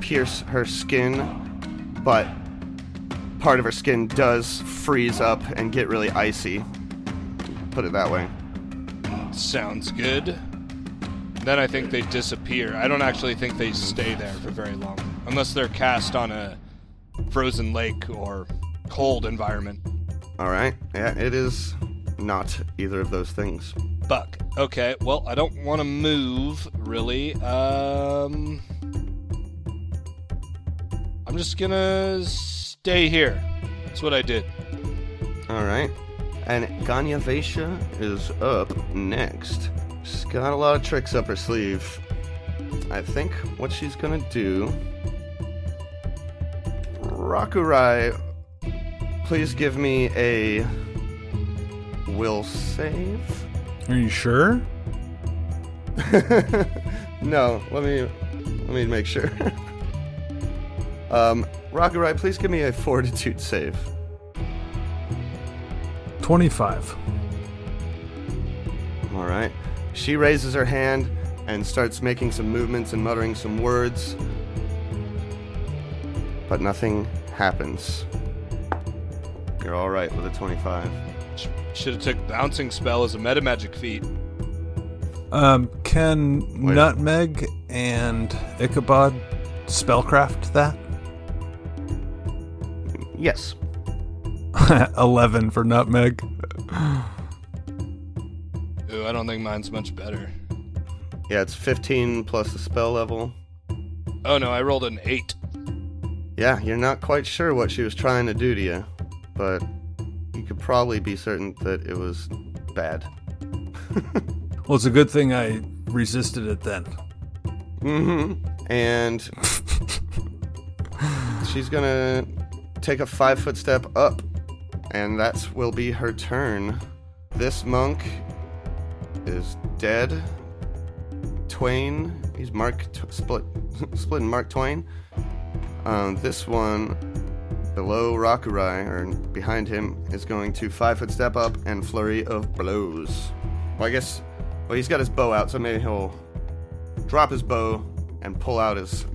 pierce her skin, but part of her skin does freeze up and get really icy. Put it that way. Sounds good. Then I think they disappear. I don't actually think they stay there for very long. Unless they're cast on a frozen lake or cold environment. All right. Yeah, it is not either of those things. Buck. Okay, well, I don't want to move, really. Um. I'm just gonna stay here. That's what I did. All right. And Ganya Vesha is up next. She's got a lot of tricks up her sleeve. I think what she's gonna do. Rakurai, please give me a will save. Are you sure? no, let me let me make sure. um, Rakurai, please give me a fortitude save. 25. All right. She raises her hand and starts making some movements and muttering some words. But nothing happens. You're all right with a 25. Should have took bouncing spell as a meta magic feat. Um, can Wait. Nutmeg and Ichabod spellcraft that? Yes. 11 for Nutmeg. Ooh, I don't think mine's much better. Yeah, it's 15 plus the spell level. Oh no, I rolled an eight. Yeah, you're not quite sure what she was trying to do to you, but you could probably be certain that it was bad. Well, it's a good thing I resisted it then. Mm-hmm. And she's gonna take a five foot step up, and that will be her turn. This monk is dead, Twain. He's Mark t- split split Mark Twain. Um, this one below Rakurai or behind him is going to five foot step up and flurry of blows. Well, I guess well he's got his bow out, so maybe he'll drop his bow and pull out his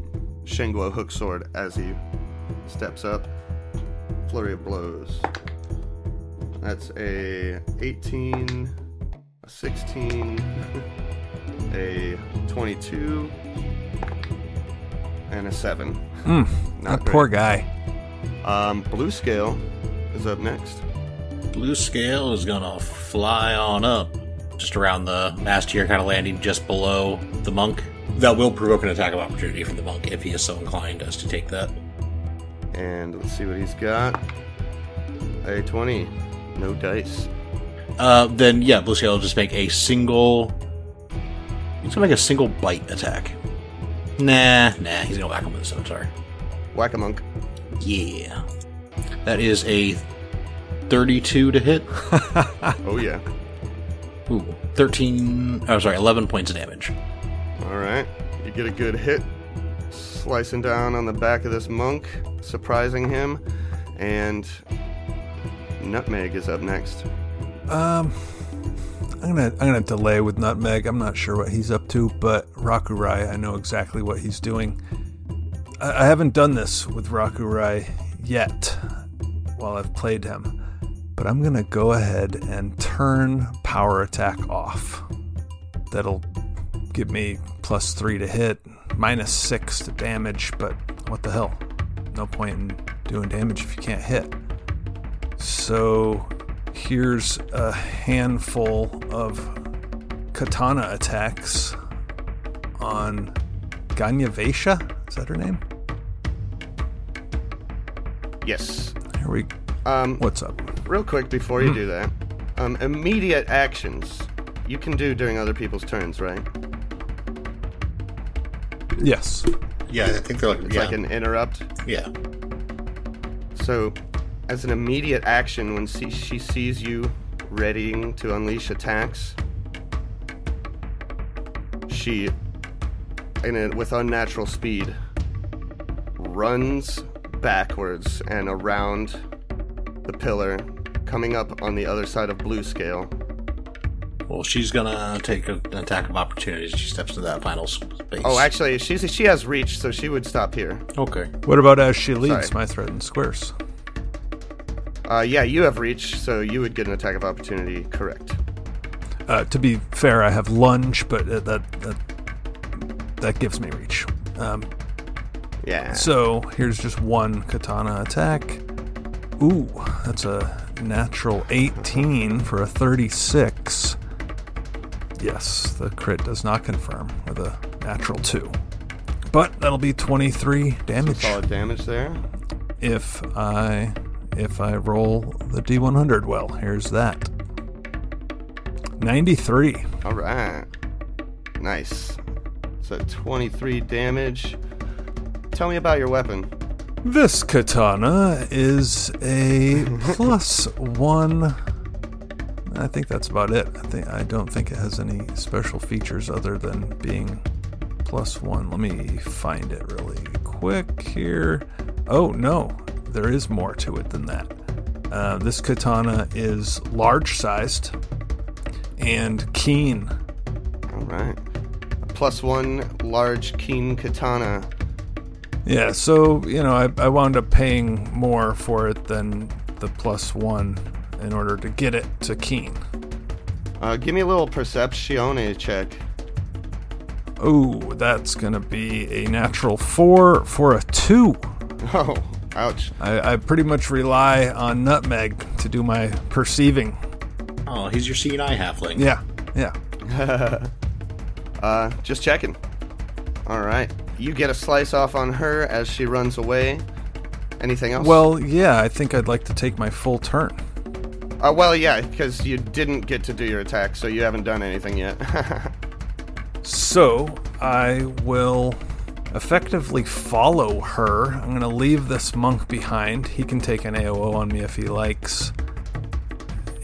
Shenguo hook sword as he steps up. Flurry of blows. That's a 18, a 16, a 22, and a 7. Mm, Not that poor guy. Um, Blue Scale is up next. Blue scale is gonna fly on up, just around the mast here, kind of landing just below the monk. That will provoke an attack of opportunity from the monk if he is so inclined as to take that. And let's see what he's got. A 20. No dice. Uh, then yeah, Blue scale will just make a single. He's gonna make a single bite attack. Nah, nah, he's gonna whack him with a scimitar. Whack a monk. Yeah, that is a thirty-two to hit. Oh, yeah. Ooh, thirteen. Oh, sorry, eleven points of damage. Alright. You get a good hit. Slicing down on the back of this monk, surprising him. And Nutmeg is up next. Um, I'm gonna I'm gonna delay with Nutmeg. I'm not sure what he's up to, but Rakurai, I know exactly what he's doing. I, haven't done this with Rakurai yet while I've played him, but I'm gonna go ahead and turn Power Attack off. That'll give me plus three to hit, minus six to damage. But what the hell? No point in doing damage if you can't hit. So here's a handful of katana attacks on Ganya Vesha. Is that her name? Yes. Here we. Um, What's up? real quick before you do that, um, immediate actions you can do during other people's turns, right? Yes. Yeah, I think they're like It's yeah, like an interrupt. yeah. So, as an immediate action, when she, she sees you readying to unleash attacks, she, in a, with unnatural speed, runs backwards and around the pillar, coming up on the other side of blue scale. Well, she's gonna take an attack of opportunity. as She steps to that final space. Oh, actually, she's she has reach, so she would stop here. okay. What about as she leaves Sorry. my threatened squares? Uh, yeah, you have reach, so you would get an attack of opportunity. Correct. Uh, to be fair, I have lunge, but uh, that that that gives me reach. Um, Yeah. So here's just one katana attack. Ooh, that's a natural 18 for a 36. Yes, the crit does not confirm with a natural 2. But that'll be 23 damage Solid damage there. if I if I roll the D100 well. Here's that. 93. All right. Nice. So 23 damage. Tell me about your weapon. This katana is a plus one. I think that's about it. I think I don't think it has any special features other than being plus one. Let me find it really quick here. Oh no, there is more to it than that. Uh, this katana is large sized and keen. All right. A plus one large keen katana. Yeah, so you know, I, I wound up paying more for it than the plus one in order to get it to Keen. Uh, give me a little perceptione check. Oh, that's gonna be a natural four for a two. Oh, ouch. I, I pretty much rely on Nutmeg to do my perceiving. Oh, he's your CNI halfling. Yeah, yeah. Uh, just checking. All right. You get a slice off on her as she runs away. Anything else? Well, yeah, I think I'd like to take my full turn. Uh, well, yeah, because you didn't get to do your attack, so you haven't done anything yet. So I will effectively follow her. I'm going to leave this monk behind. He can take an AOO on me if he likes.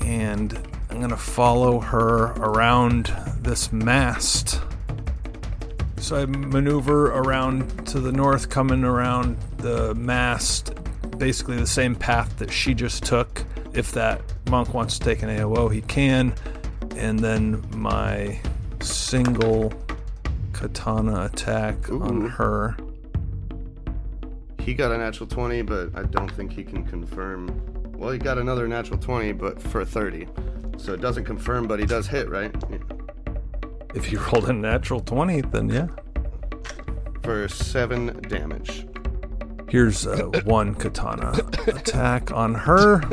And I'm going to follow her around this mast So I maneuver around to the north, coming around the mast, basically the same path that she just took. If that monk wants to take an AOO, he can. And then my single katana attack on her. He got a natural 20, but I don't think he can confirm. Well, he got another natural 20, but for 30. So it doesn't confirm, but he does hit, right? Yeah. If you rolled a natural 20, then yeah. For 7 damage. Here's uh, one katana attack on her.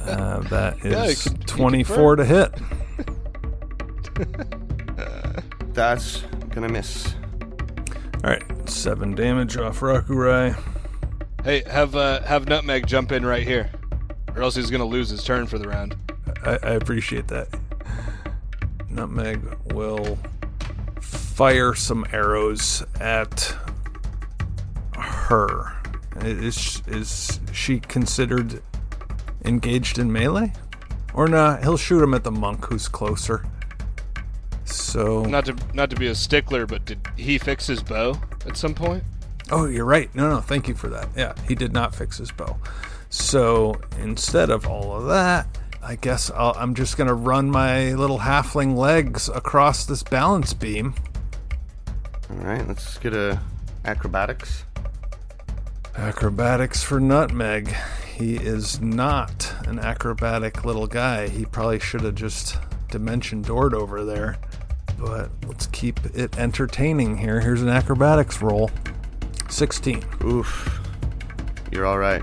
Uh, that Yeah, is it could- it could 24 to hit. That's gonna miss. All right, seven damage off Rakurai. Hey, have uh, have Nutmeg jump in right here, or else he's gonna lose his turn for the round. I, I appreciate that. Nutmeg will fire some arrows at her. Is is she considered engaged in melee? Or not? He'll shoot him at the monk who's closer. So Not to not to be a stickler, but did he fix his bow at some point? Oh, you're right. No, no, thank you for that. Yeah, he did not fix his bow. So instead of all of that, I guess I'll, I'm just to run my little halfling legs across this balance beam. Alright, let's get a acrobatics. Acrobatics for Nutmeg. He is not an acrobatic little guy. He probably should have just dimension doored over there. But let's keep it entertaining here. Here's an acrobatics roll 16. Oof. You're alright.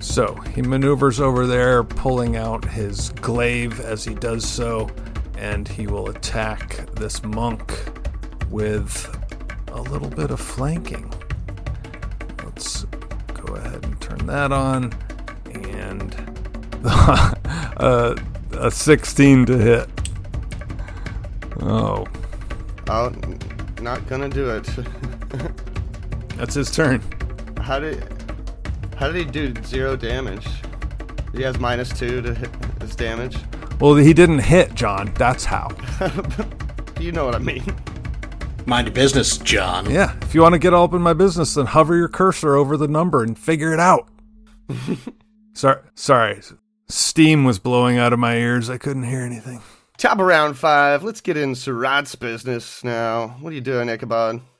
So he maneuvers over there, pulling out his glaive as he does so, and he will attack this monk with a little bit of flanking. Let's go ahead and turn that on, and uh, a 16 to hit. Oh, Oh, not gonna do it. that's his turn. how did how did he do zero damage? He has minus two to hit his damage. Well, he didn't hit, John. That's how. You know what I mean. Mind your business, John. Yeah, if you want to get all up in my business, then hover your cursor over the number and figure it out. sorry, sorry. Steam was blowing out of my ears. I couldn't hear anything. Top of round five. Let's get into Rod's business now. What are you doing, Ichabod?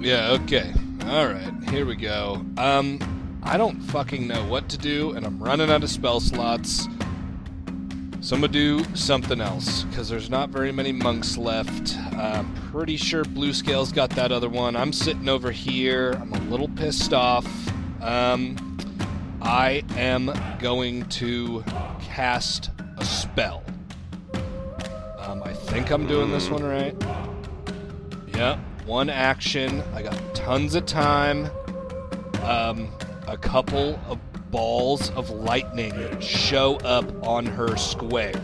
Yeah. Okay. All right. Here we go. Um, I don't fucking know what to do, and I'm running out of spell slots. So I'm gonna do something else because there's not very many monks left. I'm pretty sure Blue Scale's got that other one. I'm sitting over here. I'm a little pissed off. Um, I am going to cast a spell. Um, I think I'm doing this one right. Yep, one action. I got tons of time. Um, a couple of balls of lightning show up on her square.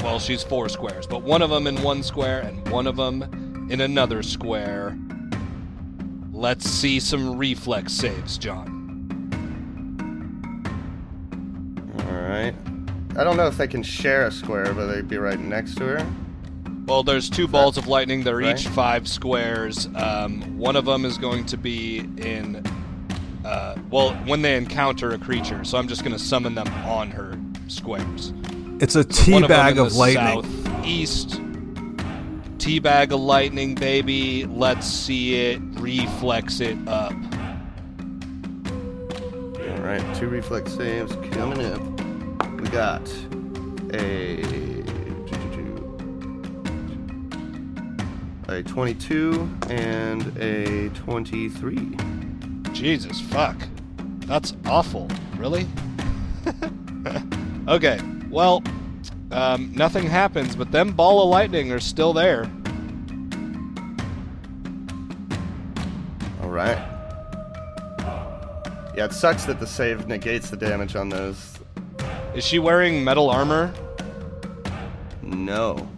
Well, she's four squares, but one of them in one square and one of them in another square. Let's see some reflex saves, John. Alright. I don't know if they can share a square, but they'd be right next to her. Well, there's two balls of lightning. They're each five squares. Um, one of them is going to be in. Uh, well, when they encounter a creature, so I'm just going to summon them on her squares. It's a tea of them bag in of the lightning. Southeast. Teabag of lightning, baby. Let's see it. Reflex it up. Alright, two reflex saves coming up. We got a a 22 and a 23. Jesus, fuck. That's awful. Really? okay, well, um, nothing happens, but them ball of lightning are still there. All right. Yeah, it sucks that the save negates the damage on those. Is she wearing metal armor? No.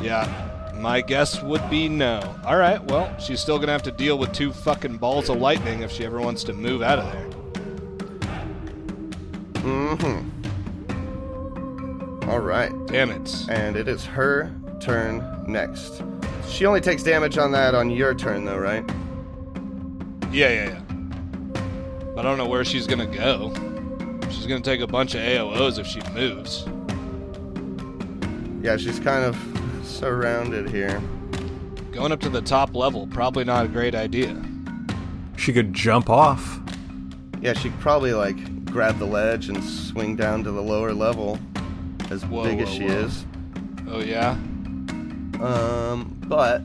Yeah, my guess would be no. Alright, well, she's still gonna have to deal with two fucking balls of lightning if she ever wants to move out of there. Mm-hmm. All right. Damn it. And it is her turn next. She only takes damage on that on your turn, though, right? Yeah, yeah, yeah. But I don't know where she's gonna go. She's gonna take a bunch of AOs if she moves. Yeah, she's kind of surrounded here. Going up to the top level, probably not a great idea. She could jump off. Yeah, she could probably like grab the ledge and swing down to the lower level, as Whoa, big as whoa, she whoa. is. Oh yeah? Um, but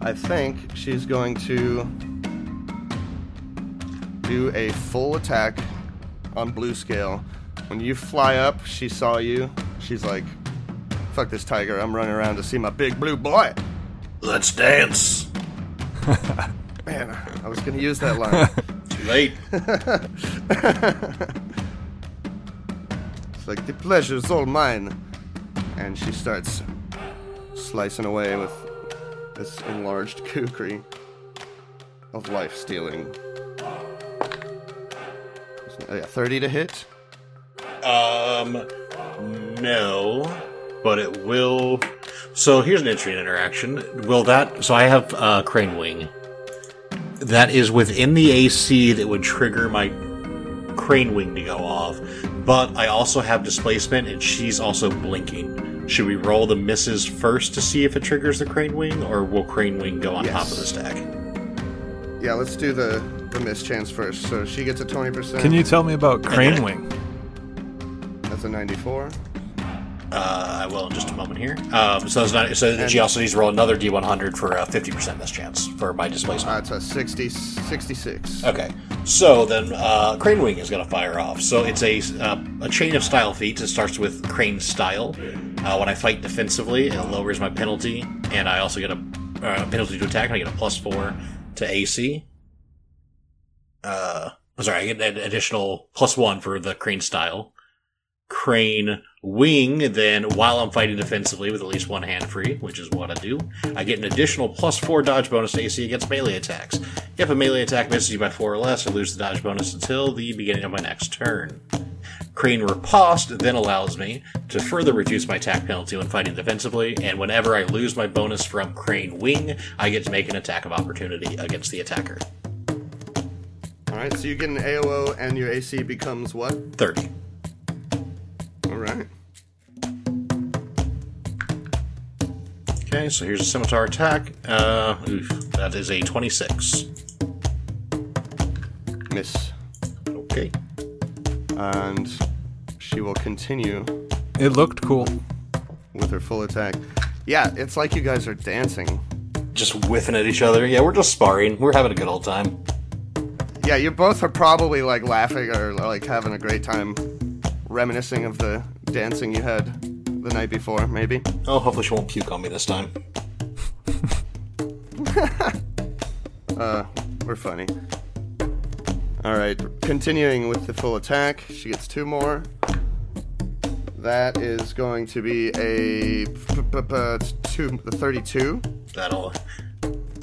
I think she's going to do a full attack on blue scale. When you fly up, she saw you. She's like, "Fuck this tiger! I'm running around to see my big blue boy." Let's dance. Man, I was gonna use that line. Too late. It's like the pleasure's all mine. And she starts slicing away with this enlarged kukri of life stealing. Oh, yeah, 30 to hit. Um, no, but it will. So here's an interesting interaction. Will that? So I have uh, crane wing. That is within the AC that would trigger my crane wing to go off. But I also have displacement, and she's also blinking. Should we roll the misses first to see if it triggers the crane wing, or will crane wing go on top of the stack? Yeah, let's do the, the miss chance first. So she gets a 20%. Can you tell me about Crane Wing? That's a 94. Uh, I will in just a moment here. Um, so, it's not, so she also needs to roll another D100 for a 50% miss chance for my displacement. That's a 60, 66. Okay, so then uh, Crane Wing is going to fire off. So it's a uh, a chain of style feats. It starts with Crane Style. Uh, when I fight defensively, it lowers my penalty, and I also get a uh, penalty to attack. And I get a plus four to AC. Uh, I'm sorry, I get an additional plus one for the Crane Style. Crane Wing, then while I'm fighting defensively with at least one hand free, which is what I do, I get an additional plus four dodge bonus to AC against melee attacks. If a melee attack misses you by four or less, I lose the dodge bonus until the beginning of my next turn. Crane Riposte then allows me to further reduce my attack penalty when fighting defensively, and whenever I lose my bonus from Crane Wing, I get to make an attack of opportunity against the attacker. Alright, so you get an AOO and your AC becomes what? 30. Alright. Okay, so here's a scimitar attack. Uh, oof, that is a 26. Miss. Okay. And she will continue It looked cool. with her full attack. Yeah, it's like you guys are dancing. Just whiffing at each other. Yeah, we're just sparring. We're having a good old time. Yeah, you both are probably like laughing or like having a great time reminiscing of the dancing you had the night before, maybe. Oh, hopefully she won't puke on me this time. Uh, we're funny. Alright, continuing with the full attack. She gets two more. That is going to be a two, the 32. That'll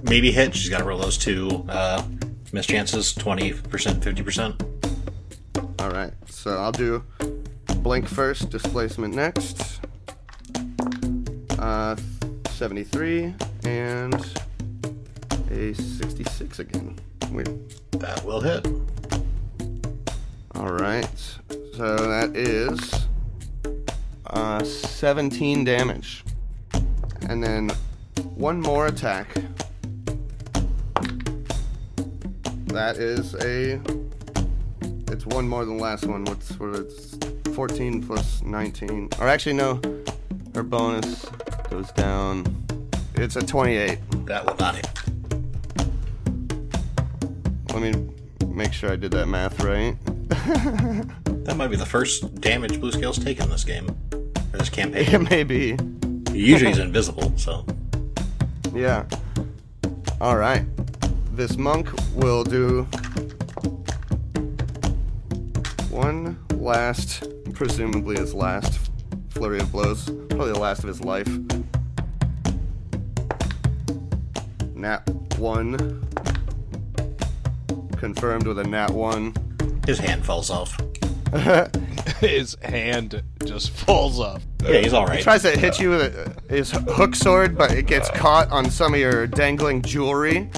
maybe hit. She's got to roll those two uh, miss chances 20%, 50%. All right, so I'll do blink first, displacement next. Uh, 73 and a 66 again. Weird. That will hit. All right, so that is uh, 17 damage, and then one more attack. That is a. It's one more than the last one. What's what? It's 14 plus 19. Or actually, no. Her bonus goes down. It's a 28. That will not hit. Let me make sure I did that math right. That might be the first damage Blue Scale's taken in this game. Or this It campaign. may be. Usually he's invisible, so. Yeah. All right. This monk will do one last, presumably his last flurry of blows, probably the last of his life. Nat one. Confirmed with a nat one. His hand falls off. his hand just falls off. Yeah, he's all He tries to hit you with a, his hook sword, but it gets caught on some of your dangling jewelry,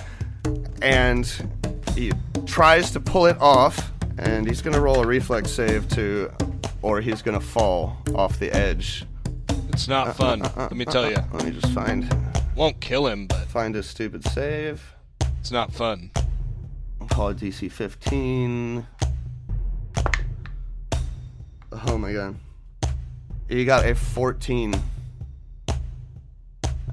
and he tries to pull it off, and he's gonna roll a reflex save to, or he's gonna fall off the edge. It's not uh, uh, fun. Uh, let me tell you. Let me just find Won't kill him, but find his stupid save. it's not fun. I'll call it DC 15. Oh my god. He got a 14.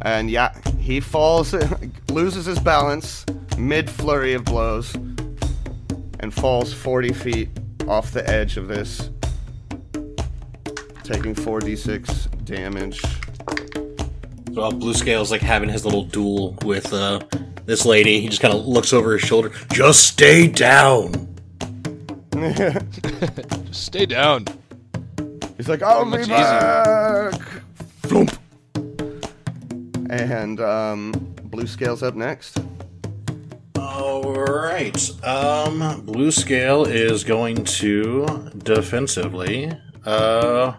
And yeah, he falls, loses his balance mid flurry of blows, and falls 40 feet off the edge of this, taking 4d6 damage. So Blue Scale's like having his little duel with uh, this lady, he just kind of looks over his shoulder. Just stay down. Just stay down. He's like, I'll much be back. Flump. And um, Blue Scale's up next. All right. Um, Blue Scale is going to defensively uh,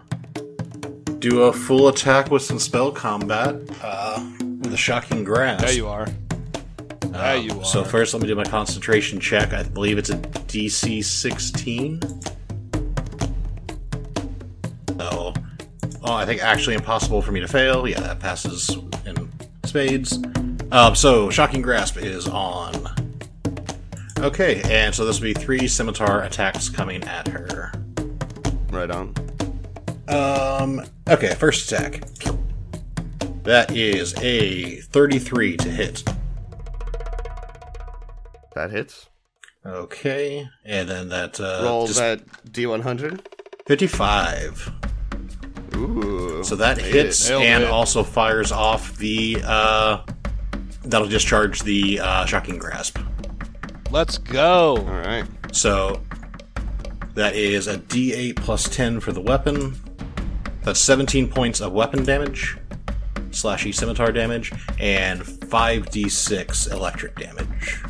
do a full attack with some spell combat uh, with a shocking grasp. There you are. There you are. So first, let me do my concentration check. I believe it's a DC 16. So, oh, I think actually impossible for me to fail. Yeah, that passes in spades. Um, so shocking grasp is on. Okay, and so this will be three scimitar attacks coming at her. Right on. Um, okay, first attack. That is a 33 to hit. That hits. Okay, and then that uh, Roll that D100. 55. Ooh. So that hits it. And it. also fires off the. Uh, that'll discharge the uh, shocking grasp. Let's go. All right. So that is a D8 plus 10 for the weapon. That's 17 points of weapon damage, slashy scimitar damage, and 5d6 electric damage.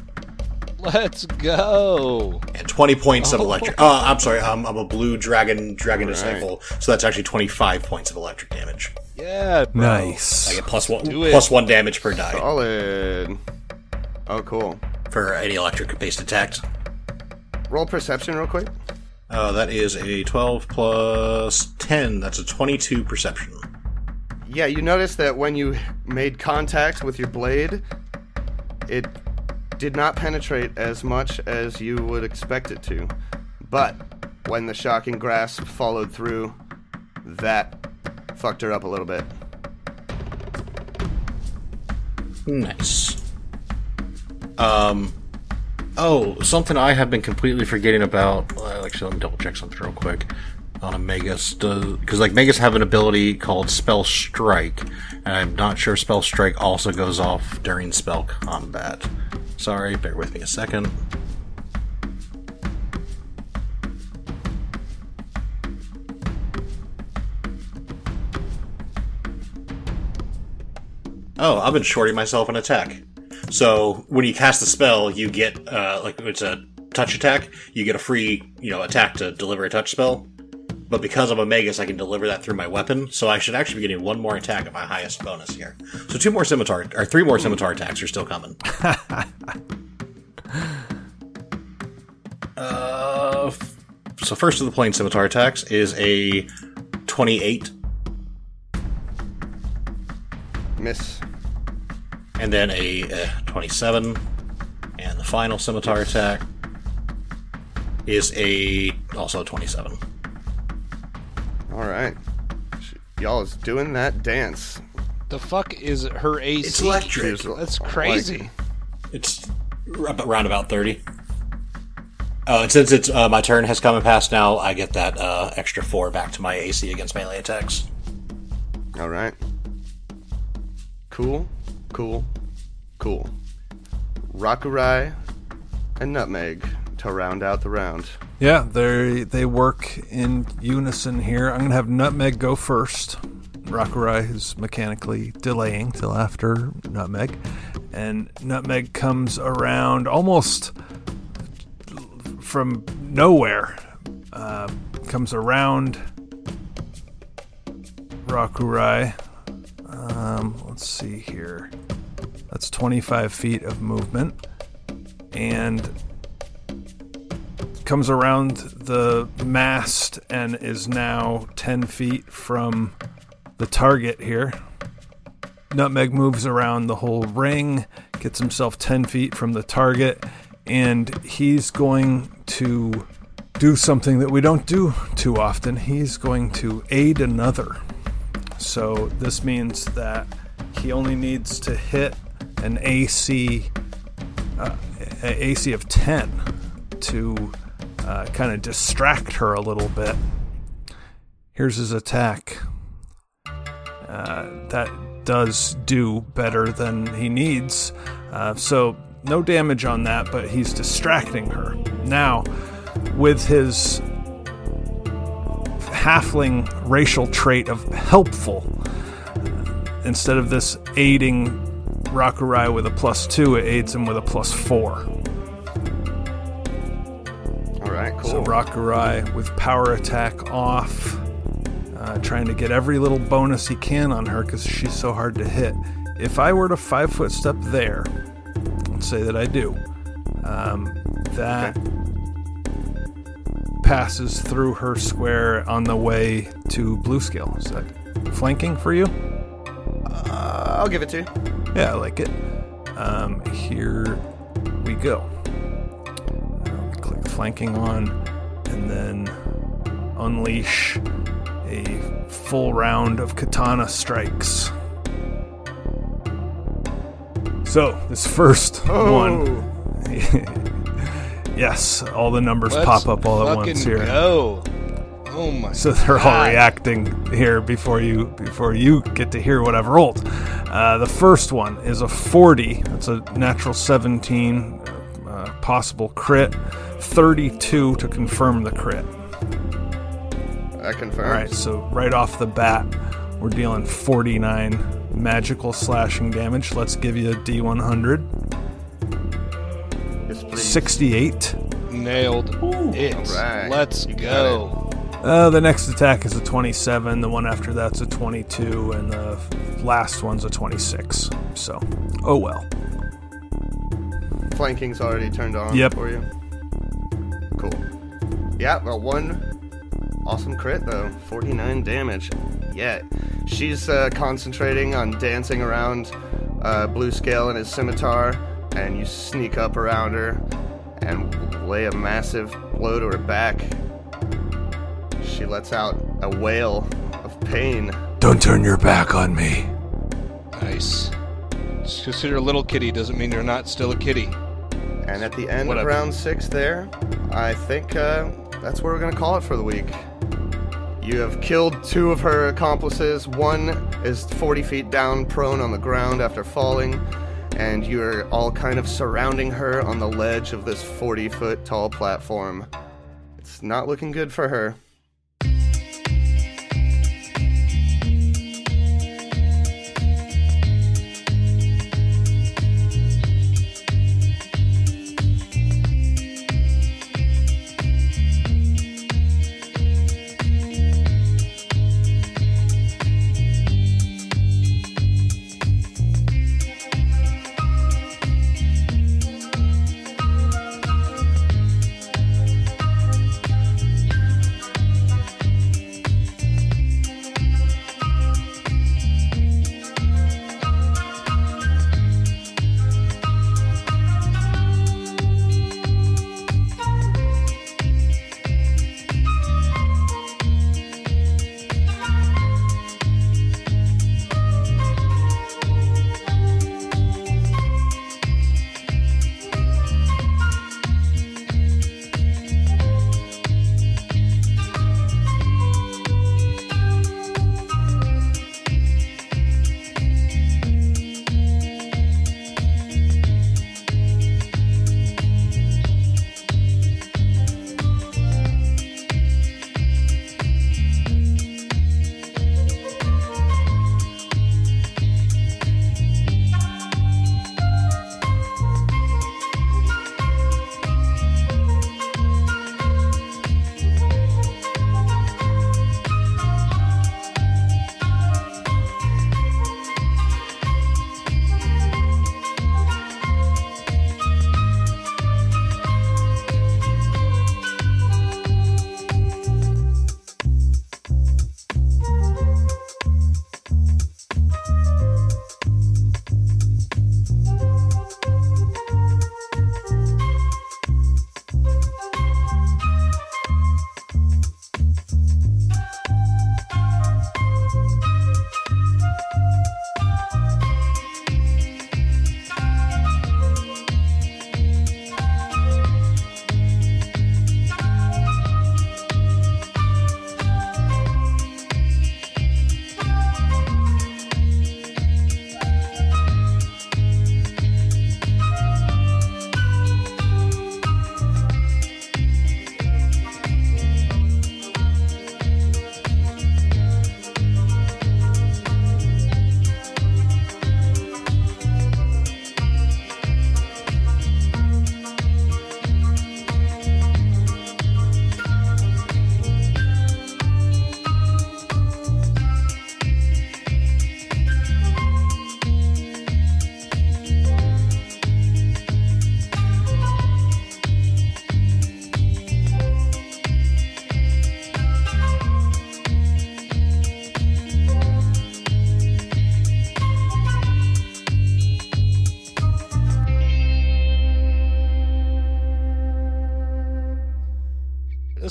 Let's go. And 20 points of oh. electric. Oh, I'm sorry. Um, I'm, I'm a blue dragon, dragon Alright. disciple. So that's actually 25 points of electric damage. Yeah. bro. Nice. I get plus one, plus one damage per die Solid. Oh, cool. For any electric based attacks. Roll perception real quick. Uh, that is a 12 plus 10. That's a 22 perception. Yeah, you notice that when you made contact with your blade, it did not penetrate as much as you would expect it to. But when the shocking grasp followed through, that fucked her up a little bit. Nice. Um. Oh, something I have been completely forgetting about. Actually, let me double check something real quick on a Magus. Because, like, Magus have an ability called Spell Strike, and I'm not sure Spell Strike also goes off during spell combat. Sorry, bear with me a second. Oh, I've been shorting myself an attack. So when you cast the spell, you get uh, like it's a touch attack. You get a free you know attack to deliver a touch spell. But because I'm a magus, I can deliver that through my weapon. So I should actually be getting one more attack at my highest bonus here. So two more scimitar or three more scimitar attacks are still coming. uh, so first of the plain scimitar attacks is a 28 Miss. And then a uh, 27 and the final scimitar attack is a also a 27 All right. Y'all is doing that dance. The fuck is her AC? It's electric. She's That's like- crazy. it's r- around about 30 oh and since it's uh, my turn has come and passed now i get that uh, extra 4 back to my ac against melee attacks All right. Cool, cool, cool. Rakurai and Nutmeg to round out the round. Yeah, they they work in unison here. I'm gonna have Nutmeg go first. Rakurai is mechanically delaying till after Nutmeg, and Nutmeg comes around almost from nowhere, uh, comes around Rakurai. Um, let's see here. That's 25 feet of movement. And comes around the mast and is now 10 feet from the target here. Nutmeg moves around the whole ring, gets himself 10 feet from the target, and he's going to do something that we don't do too often. He's going to aid another. So this means that he only needs to hit an AC uh, a AC of 10 to uh, kind of distract her a little bit. Here's his attack. Uh, that does do better than he needs. Uh, so, no damage on that, but he's distracting her. Now, with his halfling racial trait of helpful, instead of this aiding Rakurai with a plus two, it aids him with a plus four. All right, cool. So Rakurai with power attack off, uh, trying to get every little bonus he can on her because she's so hard to hit. If I were to five foot step there, let's say that I do, um, that passes through her square on the way to Bluescale. Is that flanking for you? Uh, I'll give it to you. Yeah, I like it. Um, here we go. Um, click flanking on, and then unleash a full round of katana strikes. So, this first one. yes, all the numbers Let's pop up all at once fucking here. Go. Oh my. So they're all reacting here before you before you get to hear what I've rolled. Uh, the first one is a 40. That's a natural 17 uh, possible crit. 32 to confirm the crit. That confirms. All right, so right off the bat, we're dealing 49 magical slashing damage. Let's give you a D100. Yes, please. 68. Nailed it. Alright, Let's you go. Uh, the next attack is a 27. The one after that's a 22, and the last one's a 26. So, oh well. Flanking's already turned on Yep. for you. Cool. Yeah, well, one awesome crit though. 49 damage. Yeah, she's uh, concentrating on dancing around uh, Blue Scale and his scimitar, and you sneak up around her and lay a massive blow to her back. She lets out a wail of pain. Don't turn your back on me. Nice. Just because you're a little kitty doesn't mean you're not still a kitty. And at the end Whatever. of round six, there, I think uh, that's where we're going to call it for the week. You have killed two of her accomplices. One is 40 feet down, prone on the ground after falling, and you are all kind of surrounding her on the ledge of this 40 foot tall platform. It's not looking good for her.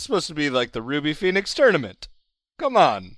Supposed to be like the Ruby Phoenix tournament. Come on.